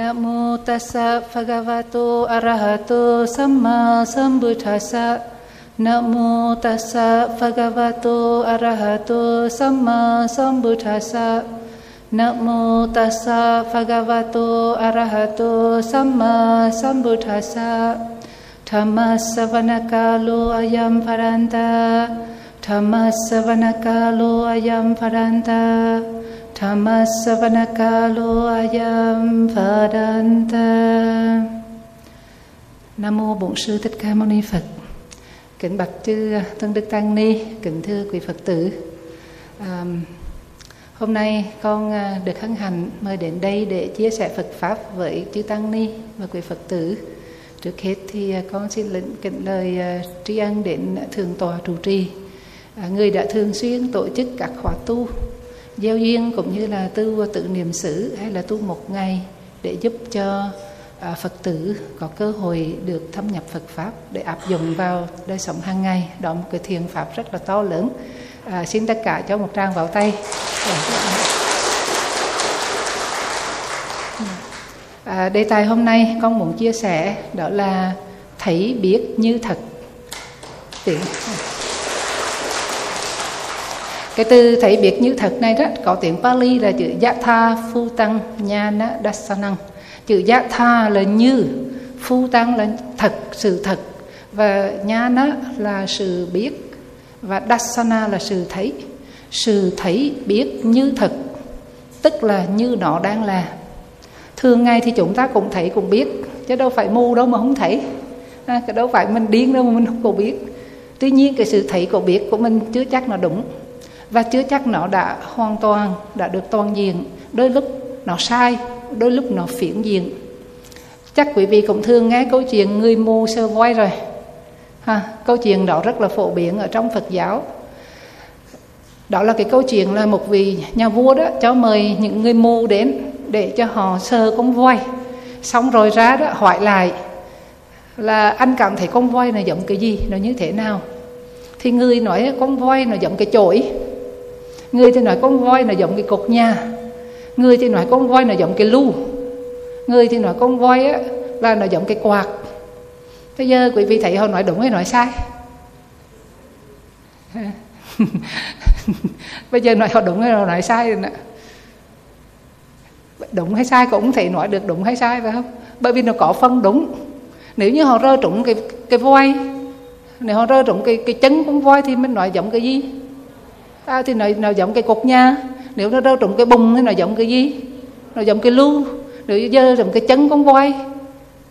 นะโมตัสสะภะคะวะโตอะระหะโตสัมมาสัมพุทธัสสะนะโมตัสสะภะคะวะโตอะระหะโตสัมมาสัมพุทธัสสะนะโมตัสสะภะคะวะโตอะระหะโตสัมมาสัมพุทธัสสะธรรมสวนกาโลอยัมพรันตาธรรมสวนกาโลอยัมพรันตา Dhammasavanakalo ayam vadanta Nam mô Bổn sư Thích Ca Mâu Ni Phật. Kính bạch chư à, Tân Đức Tăng Ni, kính thưa quý Phật tử. À, hôm nay con à, được hân hạnh mời đến đây để chia sẻ Phật pháp với chư Tăng Ni và quý Phật tử. Trước hết thì à, con xin lĩnh kính lời tri ân đến Thượng tọa trụ trì, người đã thường xuyên tổ chức các khóa tu gieo duyên cũng như là tu tự niệm xứ hay là tu một ngày để giúp cho à, Phật tử có cơ hội được thâm nhập Phật pháp để áp dụng vào đời sống hàng ngày. Đó một cái thiền pháp rất là to lớn. À, xin tất cả cho một trang vào tay. À, đề tài hôm nay con muốn chia sẻ đó là thấy biết như thật. Tiếng cái từ thấy biết như thật này đó có tiếng Pali là chữ Yatha Phu Tăng Nhana Dasanang chữ Yatha là như Phu Tăng là thật sự thật. Và Nhana là sự biết và Dasana là sự thấy. Sự thấy biết như thật tức là như nó đang là. Thường ngày thì chúng ta cũng thấy cũng biết chứ đâu phải mù đâu mà không thấy. À, cái đâu phải mình điên đâu mà mình không có biết. Tuy nhiên cái sự thấy của biết của mình chưa chắc là đúng và chưa chắc nó đã hoàn toàn đã được toàn diện. Đôi lúc nó sai đôi lúc nó phiến diện. Chắc quý vị cũng thường nghe câu chuyện người mù sơ voi rồi. Ha, câu chuyện đó rất là phổ biến ở trong Phật giáo. Đó là cái câu chuyện là một vị nhà vua đó cho mời những người mù đến để cho họ sờ con voi. Xong rồi ra đó hỏi lại là anh cảm thấy con voi này giống cái gì nó như thế nào? Thì người nói con voi nó giống cái chổi người thì nói con voi là giống cái cột nhà. Người thì nói con voi là giống cái lu. Người thì nói con voi á, là nó giống cái quạt. Bây giờ quý vị thấy họ nói đúng hay nói sai? Bây giờ nói họ đúng hay họ nói sai rồi nè? Đúng hay sai cũng thể nói được đúng hay sai phải không? Bởi vì nó có phân đúng. Nếu như họ rơi trúng cái cái voi nếu họ rơi trúng cái cái chân con voi thì mình nói giống cái gì? À, thì nó, nó giống cái cột nhà. Nếu nó rơi trúng cái bùng thì nó giống cái gì? Nó giống cái lưu. Nếu giờ giống cái chân con voi.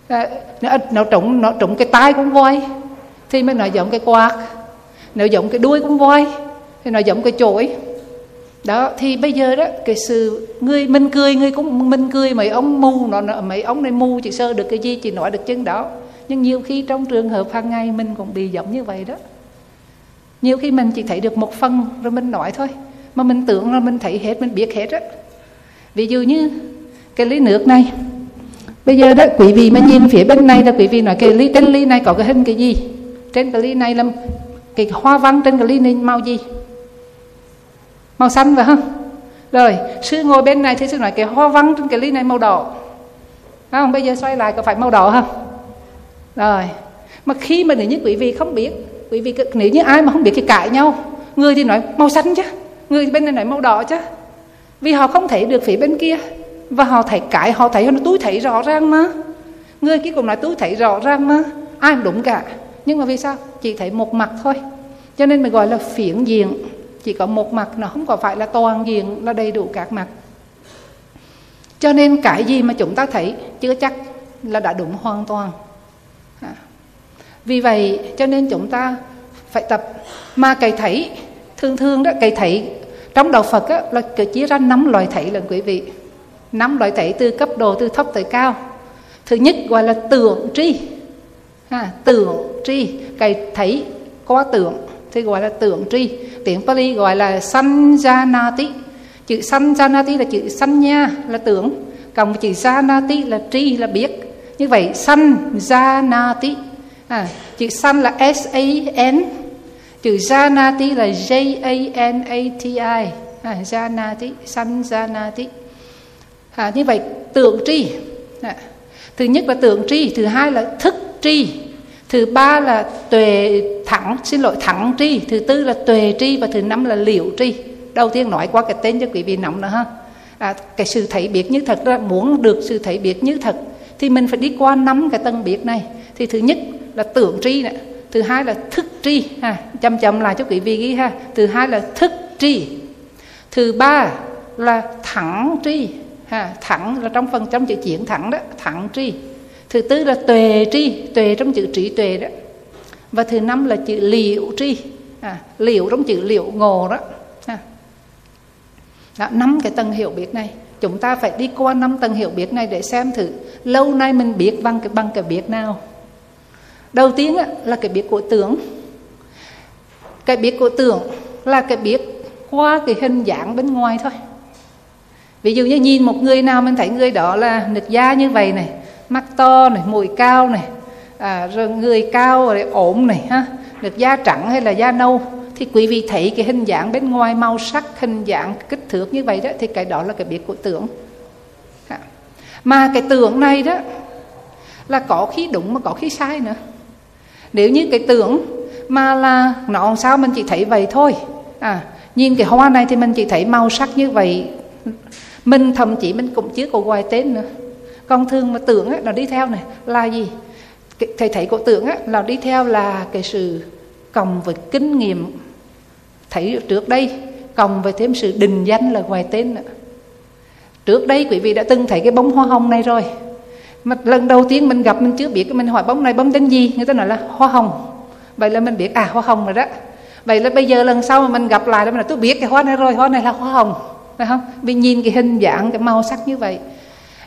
À, nó, nó trúng nó trúng cái tai con voi. Thì mới nó giống cái quạt. Nếu giống cái đuôi con voi. Thì nó giống cái chổi. Đó thì bây giờ đó cái sự người mình cười người cũng mình cười mấy ông mù nó, nó mấy ông này mù chỉ sơ được cái gì chỉ nói được chân đó. Nhưng nhiều khi trong trường hợp hàng ngày mình cũng bị giống như vậy đó nhiều khi mình chỉ thấy được một phần, rồi mình nói thôi. Mà mình tưởng là mình thấy hết, mình biết hết á. Ví dụ như cái ly nước này. Bây giờ đó, quý vị mà nhìn phía bên này là quý vị nói cái ly, trên ly này có cái hình cái gì? Trên cái ly này là cái hoa văn trên cái ly này màu gì? Màu xanh phải không? Rồi, sư ngồi bên này thì sư nói cái hoa văn trên cái ly này màu đỏ. Phải không? Bây giờ xoay lại có phải màu đỏ không? Rồi, mà khi mà nếu như quý vị không biết quý vị nếu như ai mà không biết thì cãi nhau. Người thì nói, màu xanh chứ, người bên này nói màu đỏ chứ. Vì họ không thấy được phía bên kia, và họ thấy cãi họ thấy nó túi thấy rõ ràng mà. Người kia cũng nói túi thấy rõ ràng mà. Ai cũng đúng cả. Nhưng mà vì sao? Chỉ thấy một mặt thôi. Cho nên mình gọi là phiển diện. Chỉ có một mặt, nó không có phải là toàn diện, là đầy đủ các mặt. Cho nên cái gì mà chúng ta thấy chưa chắc là đã đúng hoàn toàn vì vậy cho nên chúng ta phải tập mà cái thấy thường thường đó cái thấy trong đạo Phật á, là chia ra năm loại thấy là quý vị. Năm loại thấy từ cấp độ từ thấp tới cao. Thứ nhất gọi là tưởng tri. Ha, tưởng tri. Cái thấy có tưởng thì gọi là tưởng tri. Tiếng Pali gọi là sanjanati. Chữ sanjanati là chữ sanya là tưởng. Cộng chữ janati là tri là biết. Như vậy sanjanati à, chữ san là s a n chữ janati là j a n a t i. À, janati sanjanati à, như vậy tưởng tri. À, thứ nhất là tưởng tri thứ hai là thức tri thứ ba là tuệ thẳng xin lỗi thẳng tri thứ tư là tuệ tri và thứ năm là liệu tri. Đầu tiên nói qua cái tên cho quý vị nắm nữa ha. À, cái sự thấy biết như thật ra muốn được sự thấy biết như thật thì mình phải đi qua năm cái tầng biết này. Thì thứ nhất là tưởng tri này thứ hai là thức tri ha chậm chậm lại cho quý vị ghi ha. Thứ hai là thức tri. Thứ ba là thẳng tri ha thẳng là trong phần trong chữ chuyển thẳng đó thẳng tri. Thứ tư là tuệ tri tuệ trong chữ trí tuệ đó. Và thứ năm là chữ liệu tri à, liệu trong chữ liệu ngộ đó à. đó năm cái tầng hiểu biết này chúng ta phải đi qua năm tầng hiểu biết này để xem thử. Lâu nay mình biết bằng cái bằng cái biết nào? Đầu tiên là cái biết của tưởng. Cái biết của tưởng là cái biết qua cái hình dạng bên ngoài thôi. Ví dụ như nhìn một người nào mình thấy người đó là nực da như vậy này mắt to này mũi cao này à, rồi người cao rồi ổn này ha nực da trắng hay là da nâu thì quý vị thấy cái hình dạng bên ngoài màu sắc hình dạng kích thước như vậy đó thì cái đó là cái biết của tưởng mà cái tưởng này đó là có khi đúng mà có khi sai nữa. Nếu như cái tưởng mà là nó sao mình chỉ thấy vậy thôi. À nhìn cái hoa này thì mình chỉ thấy màu sắc như vậy. Mình thậm chí mình cũng chưa có gọi tên nữa. Con thường mà tưởng á, nó đi theo này. Là gì? Thầy thấy của tưởng á, là đi theo là cái sự cộng với kinh nghiệm thấy trước đây, cộng với thêm sự định danh là ngoài tên nữa. trước đây quý vị đã từng thấy cái bông hoa hồng này rồi. Mà lần đầu tiên mình gặp, mình chưa biết mình hỏi bông này bông tên gì, người ta nói là hoa hồng. Vậy là mình biết à hoa hồng rồi đó. Vậy là bây giờ lần sau mà mình gặp lại là mình nói, tôi biết cái hoa này rồi, hoa này là hoa hồng. Phải không? Vì nhìn cái hình dạng, cái màu sắc như vậy.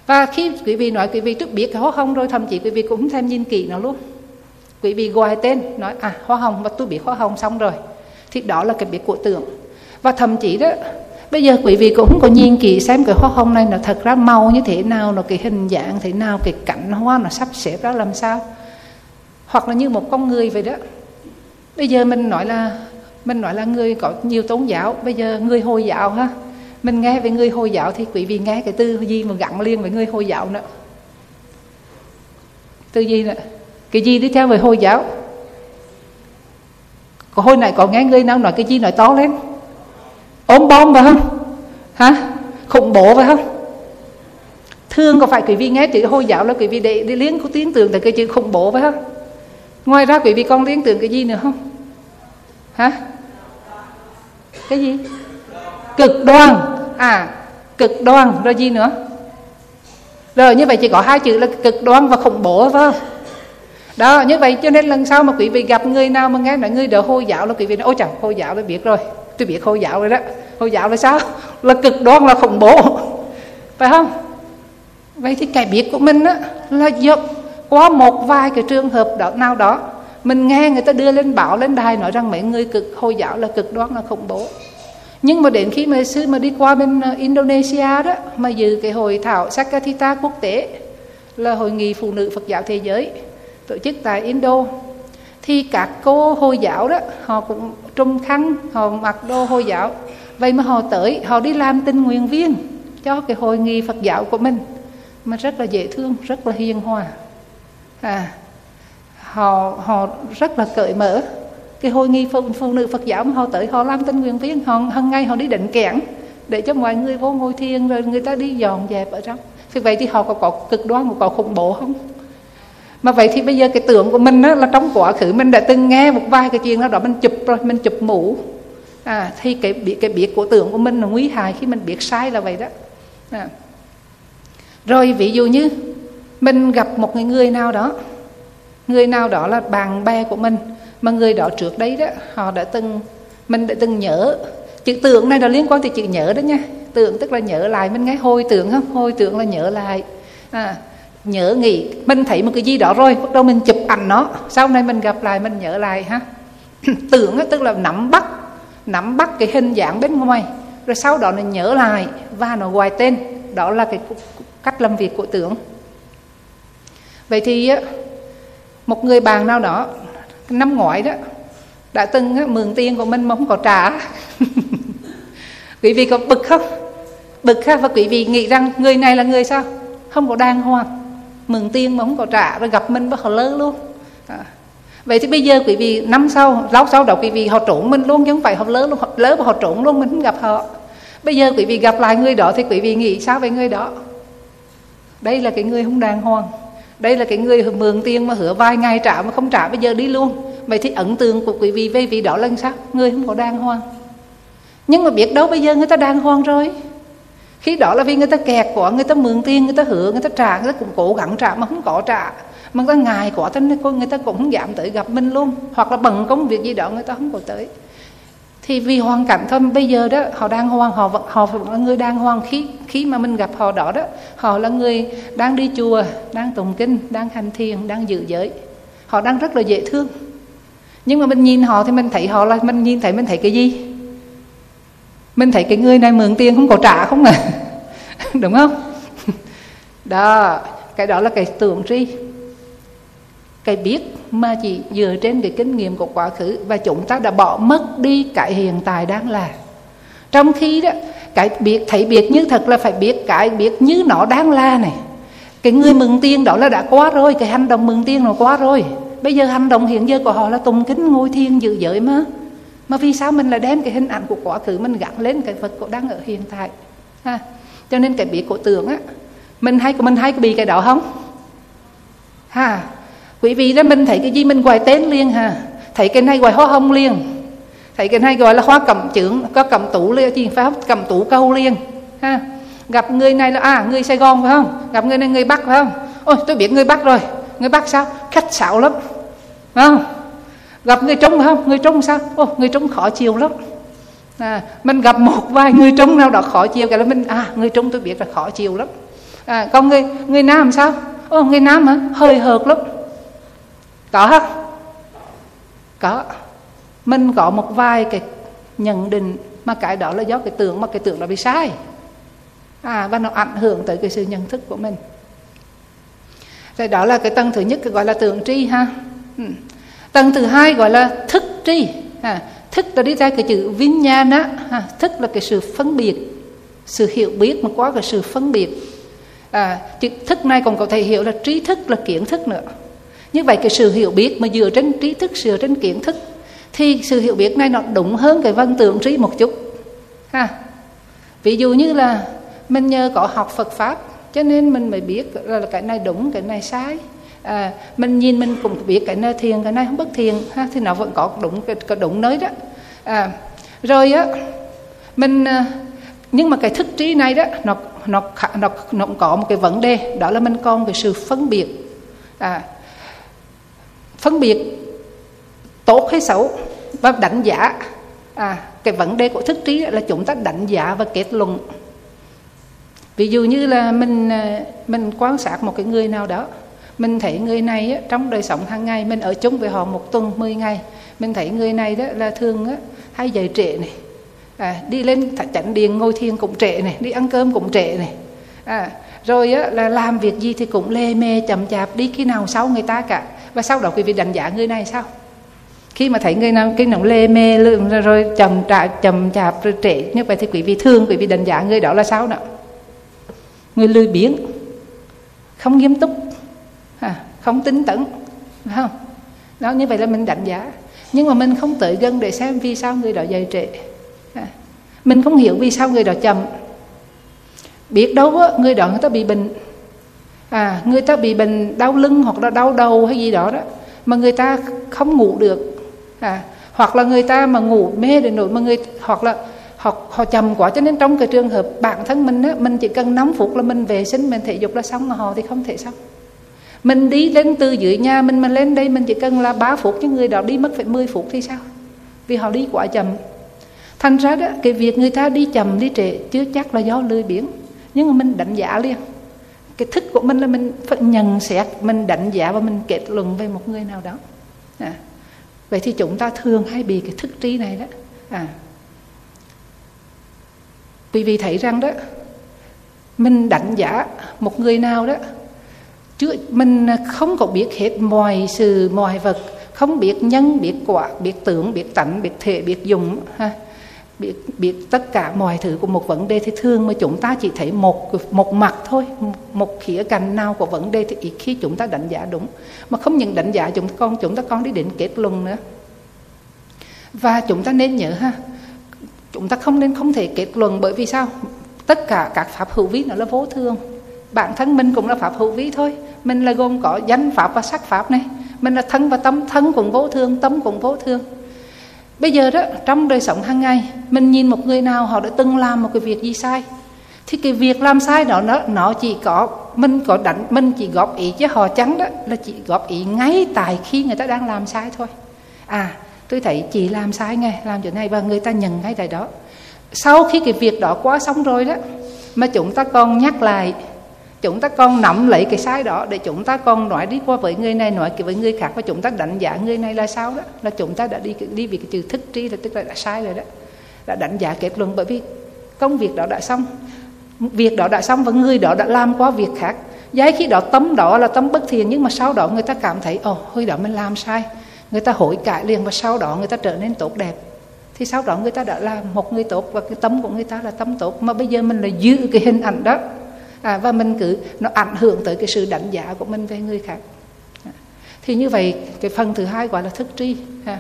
Và khi quý vị nói, quý vị trước biết cái hoa hồng rồi, thậm chí quý vị cũng thêm nhìn kỹ nó luôn. Quý vị gọi tên, nói à hoa hồng, và tôi biết hoa hồng xong rồi thì đó là cái biết của tưởng. Và thậm chí đó, bây giờ quý vị cũng có nhìn kỹ xem cái hoa hồng này nó thật ra màu như thế nào, nó cái hình dạng thế nào, cái cảnh hoa nó sắp xếp ra làm sao. Hoặc là như một con người vậy đó. Bây giờ mình nói là, mình nói là người có nhiều tôn giáo, bây giờ người hồi giáo ha. Mình nghe về người hồi giáo thì quý vị nghe cái tư gì mà gắn liền với người hồi giáo nữa. Tư gì nữa? Cái gì đi theo về hồi giáo? Còn hồi nãy có nghe người nào nói cái gì nói to lên? Ôm bom phải không hả? Khủng bố phải không thương có phải quý vị nghe chữ hồi giáo là quý vị để, để liên có tiếng tưởng là cái chữ khủng bố phải không ngoài ra quý vị còn liên tưởng cái gì nữa không? Hả? Cái gì? Cực đoan. À cực đoan. Rồi gì nữa? Rồi như vậy chỉ có hai chữ là cực đoan và khủng bố phải không đó, như vậy cho nên lần sau mà quý vị gặp người nào mà nghe nói người đỡ hồi giáo là quý vị nói, ôi trời hồi giáo tôi biết rồi, tôi biết hồi giáo rồi đó. Hồi giáo là sao? Là cực đoan, là khủng bố. Phải không? Vậy thì cái biết của mình á, là dập qua một vài cái trường hợp đó, nào đó, mình nghe người ta đưa lên báo, lên đài nói rằng mấy người cực, hồi giáo là cực đoan, là khủng bố. Nhưng mà đến khi mà sư mà đi qua bên ờ, Indonesia đó, mà dự cái hội thảo Sakatita quốc tế, là hội nghị phụ nữ Phật giáo thế giới tổ chức tại Indo. Thì các cô hồi giáo đó họ cũng trung khăn họ mặc đồ hồi giáo. Vậy mà họ tới họ đi làm tình nguyện viên cho cái hội nghị Phật giáo của mình mà rất là dễ thương rất là hiền hòa. À họ họ rất là cởi mở. Cái hội nghị phụ, phụ nữ Phật giáo mà họ tới họ làm tình nguyện viên họ hằng ngày họ đi định kẽn để cho mọi người vô ngồi thiền rồi người ta đi dọn dẹp ở trong. Thì vậy thì họ có, có cực đoan có khủng bố không? Mà vậy thì bây giờ cái tưởng của mình đó là trong quá khứ mình đã từng nghe một vài cái chuyện nào đó mình chụp rồi mình chụp mũ. À, thì cái biết cái biết của tưởng của mình là nguy hại khi mình biết sai là vậy đó. À. rồi ví dụ như mình gặp một người người nào đó người nào đó là bạn bè của mình mà người đó trước đấy đó họ đã từng mình đã từng nhớ. Chữ tưởng này là liên quan tới chữ nhớ đó nha. Tưởng tức là nhớ lại mình nghe hồi tưởng không? Hồi tưởng là nhớ lại. À, nhớ nghĩ mình thấy một cái gì đó rồi, bắt đầu mình chụp ảnh nó. Sau này mình gặp lại, mình nhớ lại ha. Tưởng tức là nắm bắt nắm bắt cái hình dạng bên ngoài. Rồi sau đó nó nhớ lại và nó gọi tên. Đó là cái cách làm việc của tưởng. Vậy thì một người bạn nào đó, năm ngoái đó, đã từng mượn tiền của mình mà không có trả. Quý vị có bực không? Bực ha, và quý vị nghĩ rằng người này là người sao? Không có đàng hoàng mừng tiên mà không có trả, rồi gặp mình bắt họ lơ luôn. À. vậy thì bây giờ quý vị, năm sau lâu sau đó quý vị họ trốn mình luôn, chứ không phải họ lơ luôn, họ lớn và họ trốn luôn, mình không gặp họ. Bây giờ quý vị gặp lại người đó thì quý vị nghĩ sao về người đó? Đây là cái người không đàng hoàng. Đây là cái người mượn tiền mà hứa vài ngày trả mà không trả, bây giờ đi luôn. Vậy thì ấn tượng của quý vị về vị đó là sao? Người không có đàng hoàng. Nhưng mà biết đâu bây giờ người ta đàng hoàng rồi khi đó là vì người ta kẹt quá người ta mượn tiền, người ta hứa, người ta trả, người ta cũng cố gắng trả mà không có trả. Mà người ta ngại quá thế nên người ta cũng không dám tới gặp mình luôn. Hoặc là bận công việc gì đó, người ta không có tới. Thì vì hoàn cảnh thôi bây giờ đó, họ đang hoang, họ vẫn họ vẫn là người đang hoang khi khi mà mình gặp họ đó đó, họ là người đang đi chùa, đang tụng kinh, đang hành thiền, đang giữ giới. Họ đang rất là dễ thương. Nhưng mà mình nhìn họ thì mình thấy họ là mình nhìn thấy mình thấy cái gì? Mình thấy cái người này mượn tiền không có trả không à? Đúng không? Đó, cái đó là cái tưởng tri. Cái biết mà chỉ dựa trên cái kinh nghiệm của quá khứ và chúng ta đã bỏ mất đi cái hiện tại đang là. Trong khi đó, cái biết, thấy biết như thật là phải biết cái biết như nó đang là này. Cái người mừng tiền đó là đã quá rồi, cái hành động mừng tiền nó quá rồi. Bây giờ hành động hiện giờ của họ là tùng kính ngôi thiên dự giới mà mà vì sao mình lại đem cái hình ảnh của quá khứ mình gắn lên cái vật của đang ở hiện tại? Ha. Cho nên cái biết của tưởng á, mình hay mình hay bị cái đó không? Ha. Quý vị đó, mình thấy cái gì mình gọi tên liền ha. Thấy cái này gọi hoa hồng liền. Thấy cái này gọi là hoa cầm trưởng có cầm tủ liền gì phải không? Cầm tủ câu liền. Ha. Gặp người này là à người sài gòn phải không? Gặp người này người bắc phải không? Ôi, tôi biết người bắc rồi. Người bắc sao? Khách sáo lắm. Phải không? Gặp người trống không người trống sao? Ô người trống khó chịu lắm. À, mình gặp một vài người trống nào đó khó chịu cái là mình à người trống tôi biết là khó chịu lắm. À, còn người người nam sao? Ô người nam hả? Hơi hợt lắm. Có không có. Mình có một vài cái nhận định mà cái đó là do cái tưởng mà cái tưởng nó bị sai. À và nó ảnh hưởng tới cái sự nhận thức của mình. Thì đó là cái tầng thứ nhất gọi là tưởng tri ha. Ừ tầng thứ hai gọi là thức tri. À, thức là đi ra cái chữ vinh nha ha. À, thức là cái sự phân biệt sự hiểu biết mà quá cái sự phân biệt. À, chữ thức này còn có thể hiểu là trí thức là kiến thức nữa. Như vậy cái sự hiểu biết mà dựa trên trí thức dựa trên kiến thức thì sự hiểu biết này nó đúng hơn cái văn tượng trí một chút. Ha ví dụ như là mình nhờ có học Phật pháp cho nên mình mới biết là cái này đúng cái này sai à, mình nhìn mình cũng biết cái nơi thiền cái này không bất thiền ha thì nó vẫn có đúng cái, cái đúng nơi đó. À, rồi á mình ờ, nhưng mà cái thức trí này đó nó nó nó nó cũng có một cái vấn đề đó là mình còn cái sự phân biệt. À, phân biệt tốt hay xấu và đánh giá à, cái vấn đề của thức trí là chúng ta đánh giá và kết luận. Ví dụ như là mình mình quan sát một cái người nào đó mình thấy người này á, trong đời sống hàng ngày mình ở chung với họ một tuần 10 ngày. Mình thấy người này đó là thường á, hay dậy trễ này. À, đi lên chánh điện ngồi thiền cũng trễ này đi ăn cơm cũng trễ này. À, rồi á, là làm việc gì thì cũng lê mê chậm chạp đi khi nào sau người ta cả. Và sau đó quý vị đánh giá người này sao? Khi mà thấy người nào cái nóng lê mê rồi chậm chạp chậm chạp rồi trễ như vậy thì quý vị thương quý vị đánh giá người đó là sao nào? Người lười biếng không nghiêm túc à, không tính tẩn phải không? Đó như vậy là mình đánh giá nhưng mà mình không tự gân để xem vì sao người đó dày trệ à, mình không hiểu vì sao người đó chậm. Biết đâu á, người đó người ta bị bệnh. À người ta bị bệnh đau lưng hoặc là đau đầu hay gì đó đó mà người ta không ngủ được. À hoặc là người ta mà ngủ mê đến nỗi mà người hoặc là họ họ chậm quá cho nên trong cái trường hợp bản thân mình á mình chỉ cần 5 phút là mình vệ sinh mình thể dục là xong mà họ thì không thể xong mình đi lên từ dưới nhà mình mà lên đây, mình chỉ cần là 3 phút chứ người đó đi mất phải 10 phút thì sao? Vì họ đi quá chậm. Thành ra đó, cái việc người ta đi chậm, đi trễ chưa chắc là do lười biếng. Nhưng mà mình đánh giá liền. Cái thức của mình là mình phải nhận xét, mình đánh giá và mình kết luận về một người nào đó. À. vậy thì chúng ta thường hay bị cái thức trí này đó. À. Quý vị thấy rằng đó, mình đánh giá một người nào đó chứ mình không có biết hết mọi sự, mọi vật. Không biết nhân, biết quả, biết tưởng, biết tánh, biết thể, biết dùng ha. Biết biết tất cả mọi thứ của một vấn đề thì thường mà chúng ta chỉ thấy một một mặt thôi. Một khía cạnh nào của vấn đề thì ít khi chúng ta đánh giá đúng. Mà không những đánh giá chúng ta con, chúng ta con đi đến kết luận nữa. Và chúng ta nên nhớ, ha, chúng ta không nên không thể kết luận bởi vì sao? Tất cả các pháp hữu vi nó là vô thường. Bản thân mình cũng là pháp hữu vi thôi mình là gồm có danh pháp và sắc pháp này. Mình là thân và tâm thân cũng vô thương, tâm cũng vô thương. bây giờ đó trong đời sống hàng ngày mình nhìn một người nào họ đã từng làm một cái việc gì sai. Thì cái việc làm sai đó nó nó chỉ có mình có đánh mình chỉ góp ý chứ họ trắng đó là chỉ góp ý ngay tại khi người ta đang làm sai thôi. À tôi thấy chị làm sai nghe làm chuyện này và người ta nhận ngay tại đó. Sau khi cái việc đó quá xong rồi đó mà chúng ta còn nhắc lại chúng ta còn nắm lấy cái sai đó để chúng ta còn nói đi qua với người này, nói với người khác và chúng ta đánh giá người này là sao đó. Là chúng ta đã đi đi vì cái chữ thức tri là tức là đã sai rồi đó. Đã đánh giá kết luận bởi vì công việc đó đã xong, việc đó đã xong và người đó đã làm qua việc khác. Giấy khi đó tấm đó là tấm bất thiện nhưng mà sau đó người ta cảm thấy, ồ, hồi đó mình làm sai. Người ta hối cải liền và sau đó người ta trở nên tốt đẹp. Thì sau đó người ta đã là một người tốt và cái tấm của người ta là tấm tốt. Mà bây giờ mình là giữ cái hình ảnh đó à, và mình cứ nó ảnh hưởng tới cái sự đánh giá của mình về người khác à. thì như vậy cái phần thứ hai gọi là thức tri à.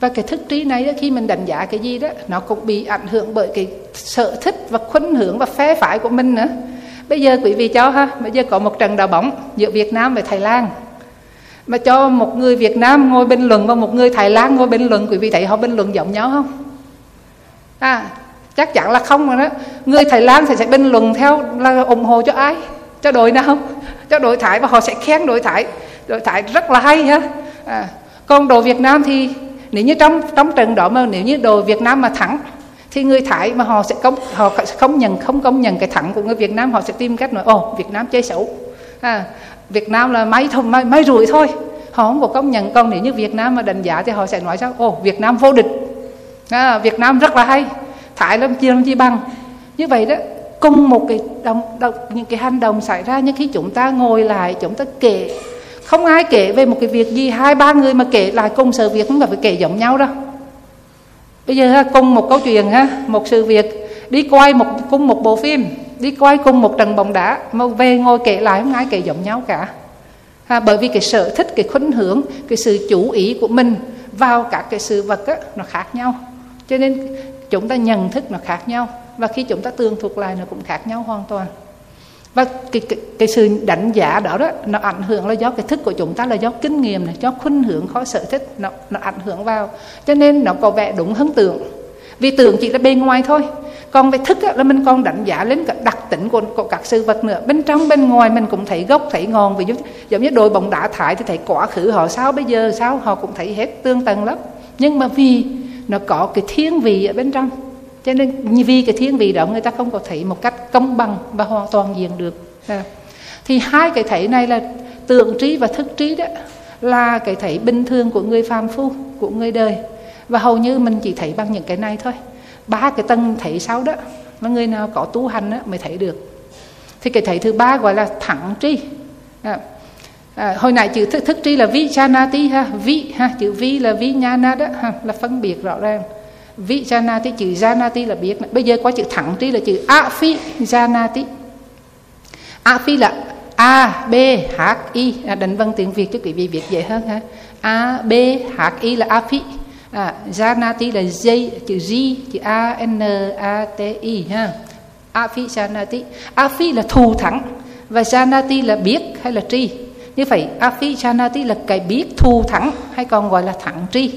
và cái thức trí này đó, khi mình đánh giá cái gì đó nó cũng bị ảnh hưởng bởi cái sở thích và khuynh hướng và phe phái của mình nữa bây giờ quý vị cho ha bây giờ có một trận đá bóng giữa Việt Nam và Thái Lan mà cho một người Việt Nam ngồi bình luận và một người Thái Lan ngồi bình luận quý vị thấy họ bình luận giống nhau không à chắc chắn là không rồi đó. Người Thái Lan thì sẽ bình luận theo là ủng hộ cho ai? Cho đội nào? Cho đội Thái và họ sẽ khen đội Thái. Đội Thái rất là hay ha. À, còn đội Việt Nam thì nếu như trong trong trận đó mà nếu như đội Việt Nam mà thắng thì người Thái mà họ sẽ không họ sẽ không nhận không công nhận cái thắng của người Việt Nam họ sẽ tìm cách nói ồ Việt Nam chơi xấu. À, Việt Nam là máy thôi máy, máy rủi thôi. Họ không có công nhận. Còn nếu như Việt Nam mà đánh giá thì họ sẽ nói sao? Ồ Việt Nam vô địch. À, Việt Nam rất là hay cái làm chi làm chi bằng. Như vậy đó cùng một cái đồng, đồng những cái hành động xảy ra nhưng khi chúng ta ngồi lại chúng ta kể. Không ai kể về một cái việc gì hai ba người mà kể lại cùng sự việc không phải kể giống nhau đâu. Bây giờ cùng một câu chuyện ha một sự việc. Đi quay một cùng một bộ phim đi quay cùng một trận bóng đá mà về ngồi kể lại không ai kể giống nhau cả. Ha, bởi vì cái sở thích cái khuynh hướng cái sự chú ý của mình vào các cái sự vật á, nó khác nhau. Cho nên chúng ta nhận thức nó khác nhau và khi chúng ta tương thuộc lại nó cũng khác nhau hoàn toàn. Và cái, cái, cái sự đánh giá đó đó nó ảnh hưởng là do cái thức của chúng ta là do kinh nghiệm này do khuynh hướng khó sở thích nó nó ảnh hưởng vào. Cho nên nó có vẻ đúng hơn tưởng. Vì tưởng chỉ là bên ngoài thôi. Còn về thức á, là mình còn đánh giá lên cả đặc tính của, của các sự vật nữa. Bên trong bên ngoài mình cũng thấy gốc thấy ngon ví dụ giống như đội bóng đá thải thì thấy quá khứ họ sao bây giờ sao họ cũng thấy hết tương tầng lắm. Nhưng mà vì nó có cái thiên vị ở bên trong. Cho nên vì cái thiên vị đó người ta không có thấy một cách công bằng và hoàn toàn diện được. À. thì hai cái thấy này là tượng trí và thức trí đó là cái thấy bình thường của người phàm phu của người đời. Và hầu như mình chỉ thấy bằng những cái này thôi. Ba cái tầng thấy sau đó mà người nào có tu hành đó mới thấy được. Thì cái thấy thứ ba gọi là thẳng tri à, à, hồi nãy chữ thức, thức tri là vi chanati ha vi ha chữ vi là vi nhana đó ha, là phân biệt rõ ràng. Vi chanati chữ janati là biết bây giờ có chữ thẳng tri là chữ a phi janati a phi là a b h i. À, đánh vân tiếng việt cho quý vị viết dễ hơn ha. A b h i là a phi. À, janati là j chữ g chữ a n a t i ha. A phi janati a phi là thù thẳng và janati là biết hay là tri như vậy affichanati là cái biết thù thắng hay còn gọi là thẳng tri.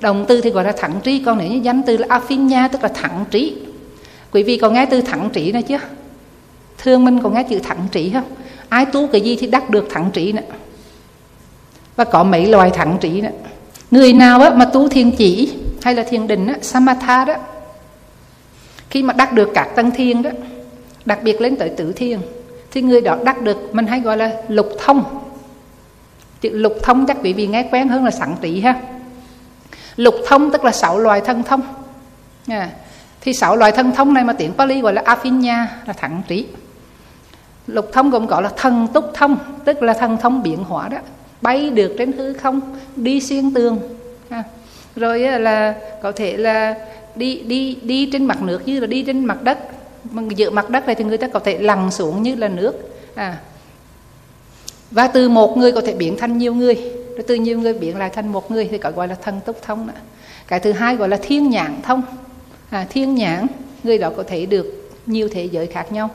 Động từ thì gọi là thẳng tri còn nếu như danh từ là afinya tức là thẳng trí. Quý vị có nghe từ thẳng trí nữa chưa? Thương mình có nghe chữ thẳng trí không? Ai tu cái gì thì đắc được thẳng trí nữa. Và có mấy loài thẳng trí nữa. Người nào á, mà tu thiền chỉ hay là thiền định á, samatha đó khi mà đắc được các tăng thiên đó đặc biệt lên tới tử thiền thì người đó đắc được mình hay gọi là lục thông chữ lục thông chắc quý vị nghe quen hơn là sẵn tỷ ha. Lục thông tức là sáu loài thân thông. À, thì sáu loài thân thông này mà tiếng Pali gọi là Afinya là thẳng trí. Lục thông gồm gọi là thần túc thông tức là thần thông biến hóa đó. Bay được trên hư không đi xuyên tường. À, rồi là có thể là đi đi đi trên mặt nước như là đi trên mặt đất. Mà giữa mặt đất này thì người ta có thể lăn xuống như là nước. À và từ một người có thể biến thành nhiều người. Rồi từ nhiều người biến lại thành một người thì gọi là thần túc thông đó. cái thứ hai gọi là thiên nhãn thông. À, thiên nhãn người đó có thể được nhiều thế giới khác nhau.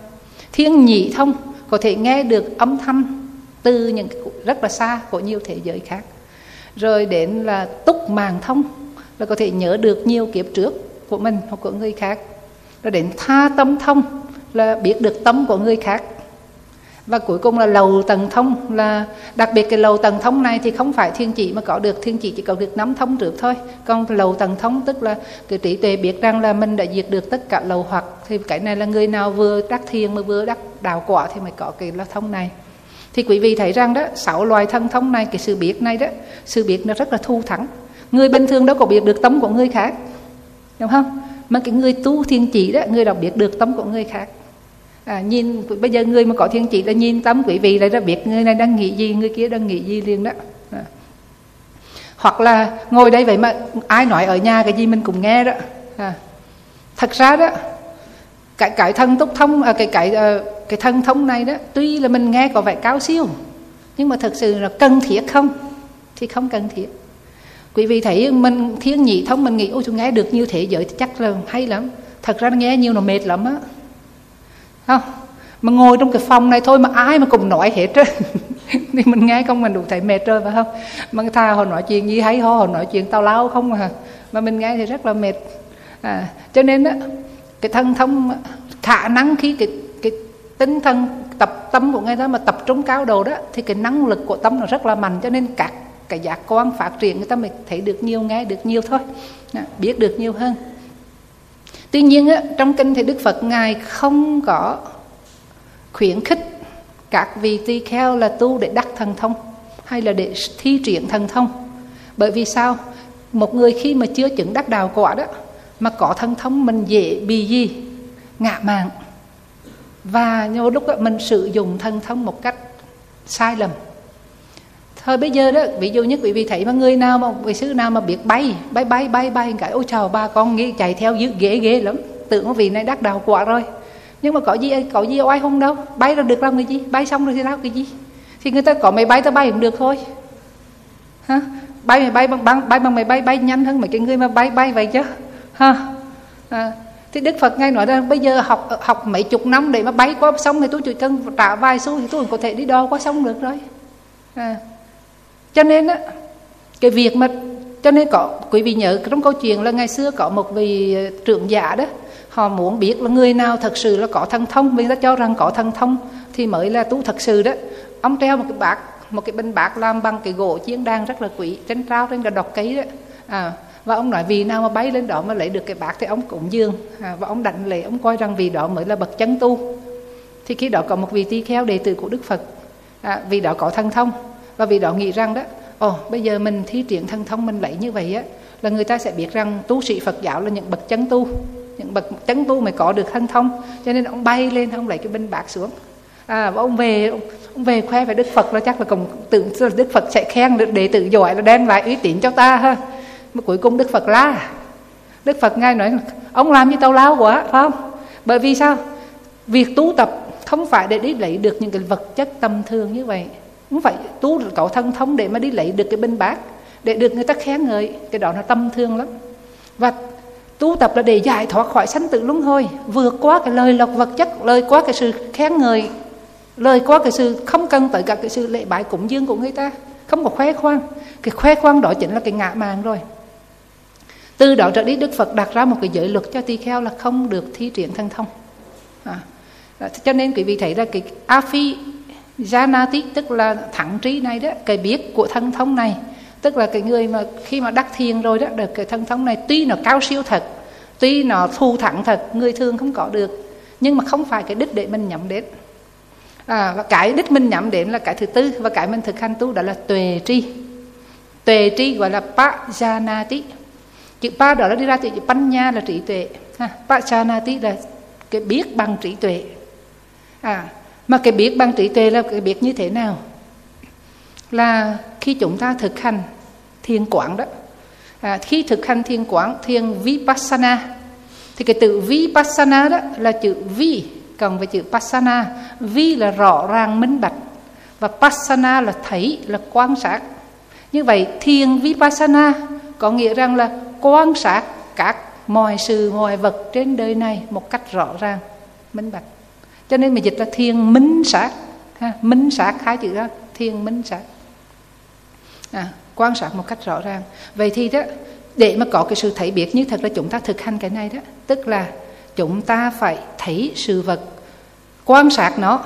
Thiên nhị thông có thể nghe được âm thanh từ những rất là xa của nhiều thế giới khác. Rồi đến là túc màng thông là có thể nhớ được nhiều kiếp trước của mình hoặc của người khác. Rồi đến tha tâm thông là biết được tâm của người khác và cuối cùng là lầu tầng thông, là đặc biệt cái lầu tầng thông này thì không phải thiên chỉ mà có được, thiên chỉ chỉ có được nắm thông trước thôi. Còn lầu tầng thông tức là cái trí tuệ biết rằng là mình đã diệt được tất cả lầu hoặc, thì cái này là người nào vừa đắc thiền mà vừa đắc đạo quả thì mới có cái là thông này. Thì quý vị thấy rằng đó, sáu loài thân thông này, cái sự biết này đó, sự biết nó rất là thu thắng. Người bình thường đâu có biết được tâm của người khác, đúng không? Mà cái người tu thiên chỉ đó, người đọc biết được tâm của người khác à, nhìn bây giờ người mà có thiên chỉ là nhìn tâm quý vị lại ra biết người này đang nghĩ gì người kia đang nghĩ gì liền đó. À. hoặc là ngồi đây vậy mà ai nói ở nhà cái gì mình cũng nghe đó. À. thật ra đó cái cái thân túc thông à, cái cái à, cái thân thông này đó tuy là mình nghe có vẻ cao siêu nhưng mà thật sự là cần thiết không? Thì không cần thiết. Quý vị thấy mình thiên nhị thông mình nghĩ ôi tôi nghe được như thế giới chắc là hay lắm. Thật ra nghe nhiều nó mệt lắm á không mà ngồi trong cái phòng này thôi mà ai mà cùng nói hết trơn. Thì mình nghe không mình đủ thấy mệt rồi phải không? Mà thà họ nói chuyện gì hay ho họ nói chuyện tao lao không à. Mà mình nghe thì rất là mệt. À, cho nên á cái thân thông khả năng khi cái cái tinh thần tập tâm của người ta mà tập trung cao độ đó thì cái năng lực của tâm nó rất là mạnh. Cho nên các cái giác quan phát triển người ta mới thấy được nhiều nghe được nhiều thôi. À, biết được nhiều hơn tuy nhiên á, trong kinh thì đức phật ngài không có khuyến khích các vị tỳ kheo là tu để đắc thần thông hay là để thi triển thần thông. Bởi vì sao? Một người khi mà chưa chứng đắc đạo quả đó mà có thần thông mình dễ bị gì? Ngạ mạn. Và nhiều lúc đó, mình sử dụng thần thông một cách sai lầm thôi bây giờ đó ví dụ nhất quý vị thấy mà người nào mà vị sư nào mà biết bay bay bay bay bay cái ôi chào ba con nghĩ chạy theo dưới ghế ghế lắm. Tưởng vị này đắc đạo quả rồi. Nhưng mà có gì có gì oai không đâu. Bay rồi được làm cái gì? Bay xong rồi thì làm cái gì? Thì người ta có máy bay ta bay cũng được thôi. Ha bay mày bay bằng bằng bay bằng máy bay bay nhanh hơn mấy cái người mà bay bay vậy chứ. Ha à, thì đức phật ngay nói rằng bây giờ học học mấy chục năm để mà bay qua sông thì tôi chỉ cần trả vài xu thì tôi có thể đi đo qua sông được rồi. À, cho nên á cái việc mà cho nên có quý vị nhớ trong câu chuyện là ngày xưa có một vị ờ, trưởng giả đó họ muốn biết là người nào thật sự là có thần thông vì ta cho rằng có thần thông thì mới là tu thật sự đó. Ông treo một cái bạc một cái bình bạc làm bằng cái gỗ chiến đan rất là quý trên trao trên cái đọt cây đó. À, và ông nói vì nào mà bay lên đó mà lấy được cái bạc thì ông cũng dương à, và ông đảnh lễ ông coi rằng vì đó mới là bậc chân tu. Thì khi đó có một vị tỳ kheo đệ tử của đức phật. À, vì đó có thần thông và vì đó nghĩ rằng đó ồ bây giờ mình thi triển thân thông mình lấy như vậy á là người ta sẽ biết rằng tu sĩ Phật giáo là những bậc chân tu những bậc chân tu mới có được thân thông. Cho nên ông bay lên ông lấy cái binh bạc xuống. À, và ông về ông, ông về khoe với Đức Phật là chắc là cùng tưởng Đức Phật sẽ khen được đệ tử giỏi là đem lại uy tín cho ta ha. Mà cuối cùng Đức Phật la. Đức Phật ngay nói ông làm như tao lao quá phải không? Bởi vì sao? Việc tu tập không phải để đi lấy được những cái vật chất tầm thường như vậy không phải tu có thân thông để mà đi lấy được cái bên bác để được người ta khen ngợi cái đó nó tâm thương lắm. Và tu tập là để giải thoát khỏi sanh tử luân hồi vượt qua cái lời lộc vật chất lời qua cái sự khen ngợi lời qua cái sự không cần tới cả cái sự lễ bái cúng dương của người ta. Không có khoe khoang. Cái khoe khoang đó chính là cái ngạ màng rồi. Từ đó trở đi đức phật đặt ra một cái giới luật cho tỳ kheo là không được thi triển thân thông. À, cho nên quý vị thấy là cái a phi Janati tức là thẳng trí này đó cái biết của thân thống này. Tức là cái người mà khi mà đắc thiền rồi đó được cái thân thống này tuy nó cao siêu thật tuy nó thu thẳng thật người thường không có được. Nhưng mà không phải cái đích để mình nhắm đến. À, và cái đích mình nhắm đến là cái thứ tư và cái mình thực hành tu đó là tuệ tri. Tuệ tri gọi là pajanati chữ pa đó là đi ra từ chữ panya là trí tuệ. Ha pachanati là cái biết bằng trí tuệ. À mà cái biết bằng trí tuệ là cái biết như thế nào? Là khi chúng ta thực hành thiền quán đó à, khi thực hành thiền quán thiền vipassana thì cái từ vipassana đó là chữ vi cộng với chữ passana. Vi là rõ ràng minh bạch và passana là thấy là quan sát. Như vậy thiền vipassana có nghĩa rằng là quan sát các mọi sự mọi vật trên đời này một cách rõ ràng minh bạch cho nên mình dịch là thiên minh sát ha, minh sát hai chữ đó thiên minh sát. À, quan sát một cách rõ ràng. Vậy thì đó để mà có cái sự thấy biết như thật là chúng ta thực hành cái này đó tức là chúng ta phải thấy sự vật quan sát nó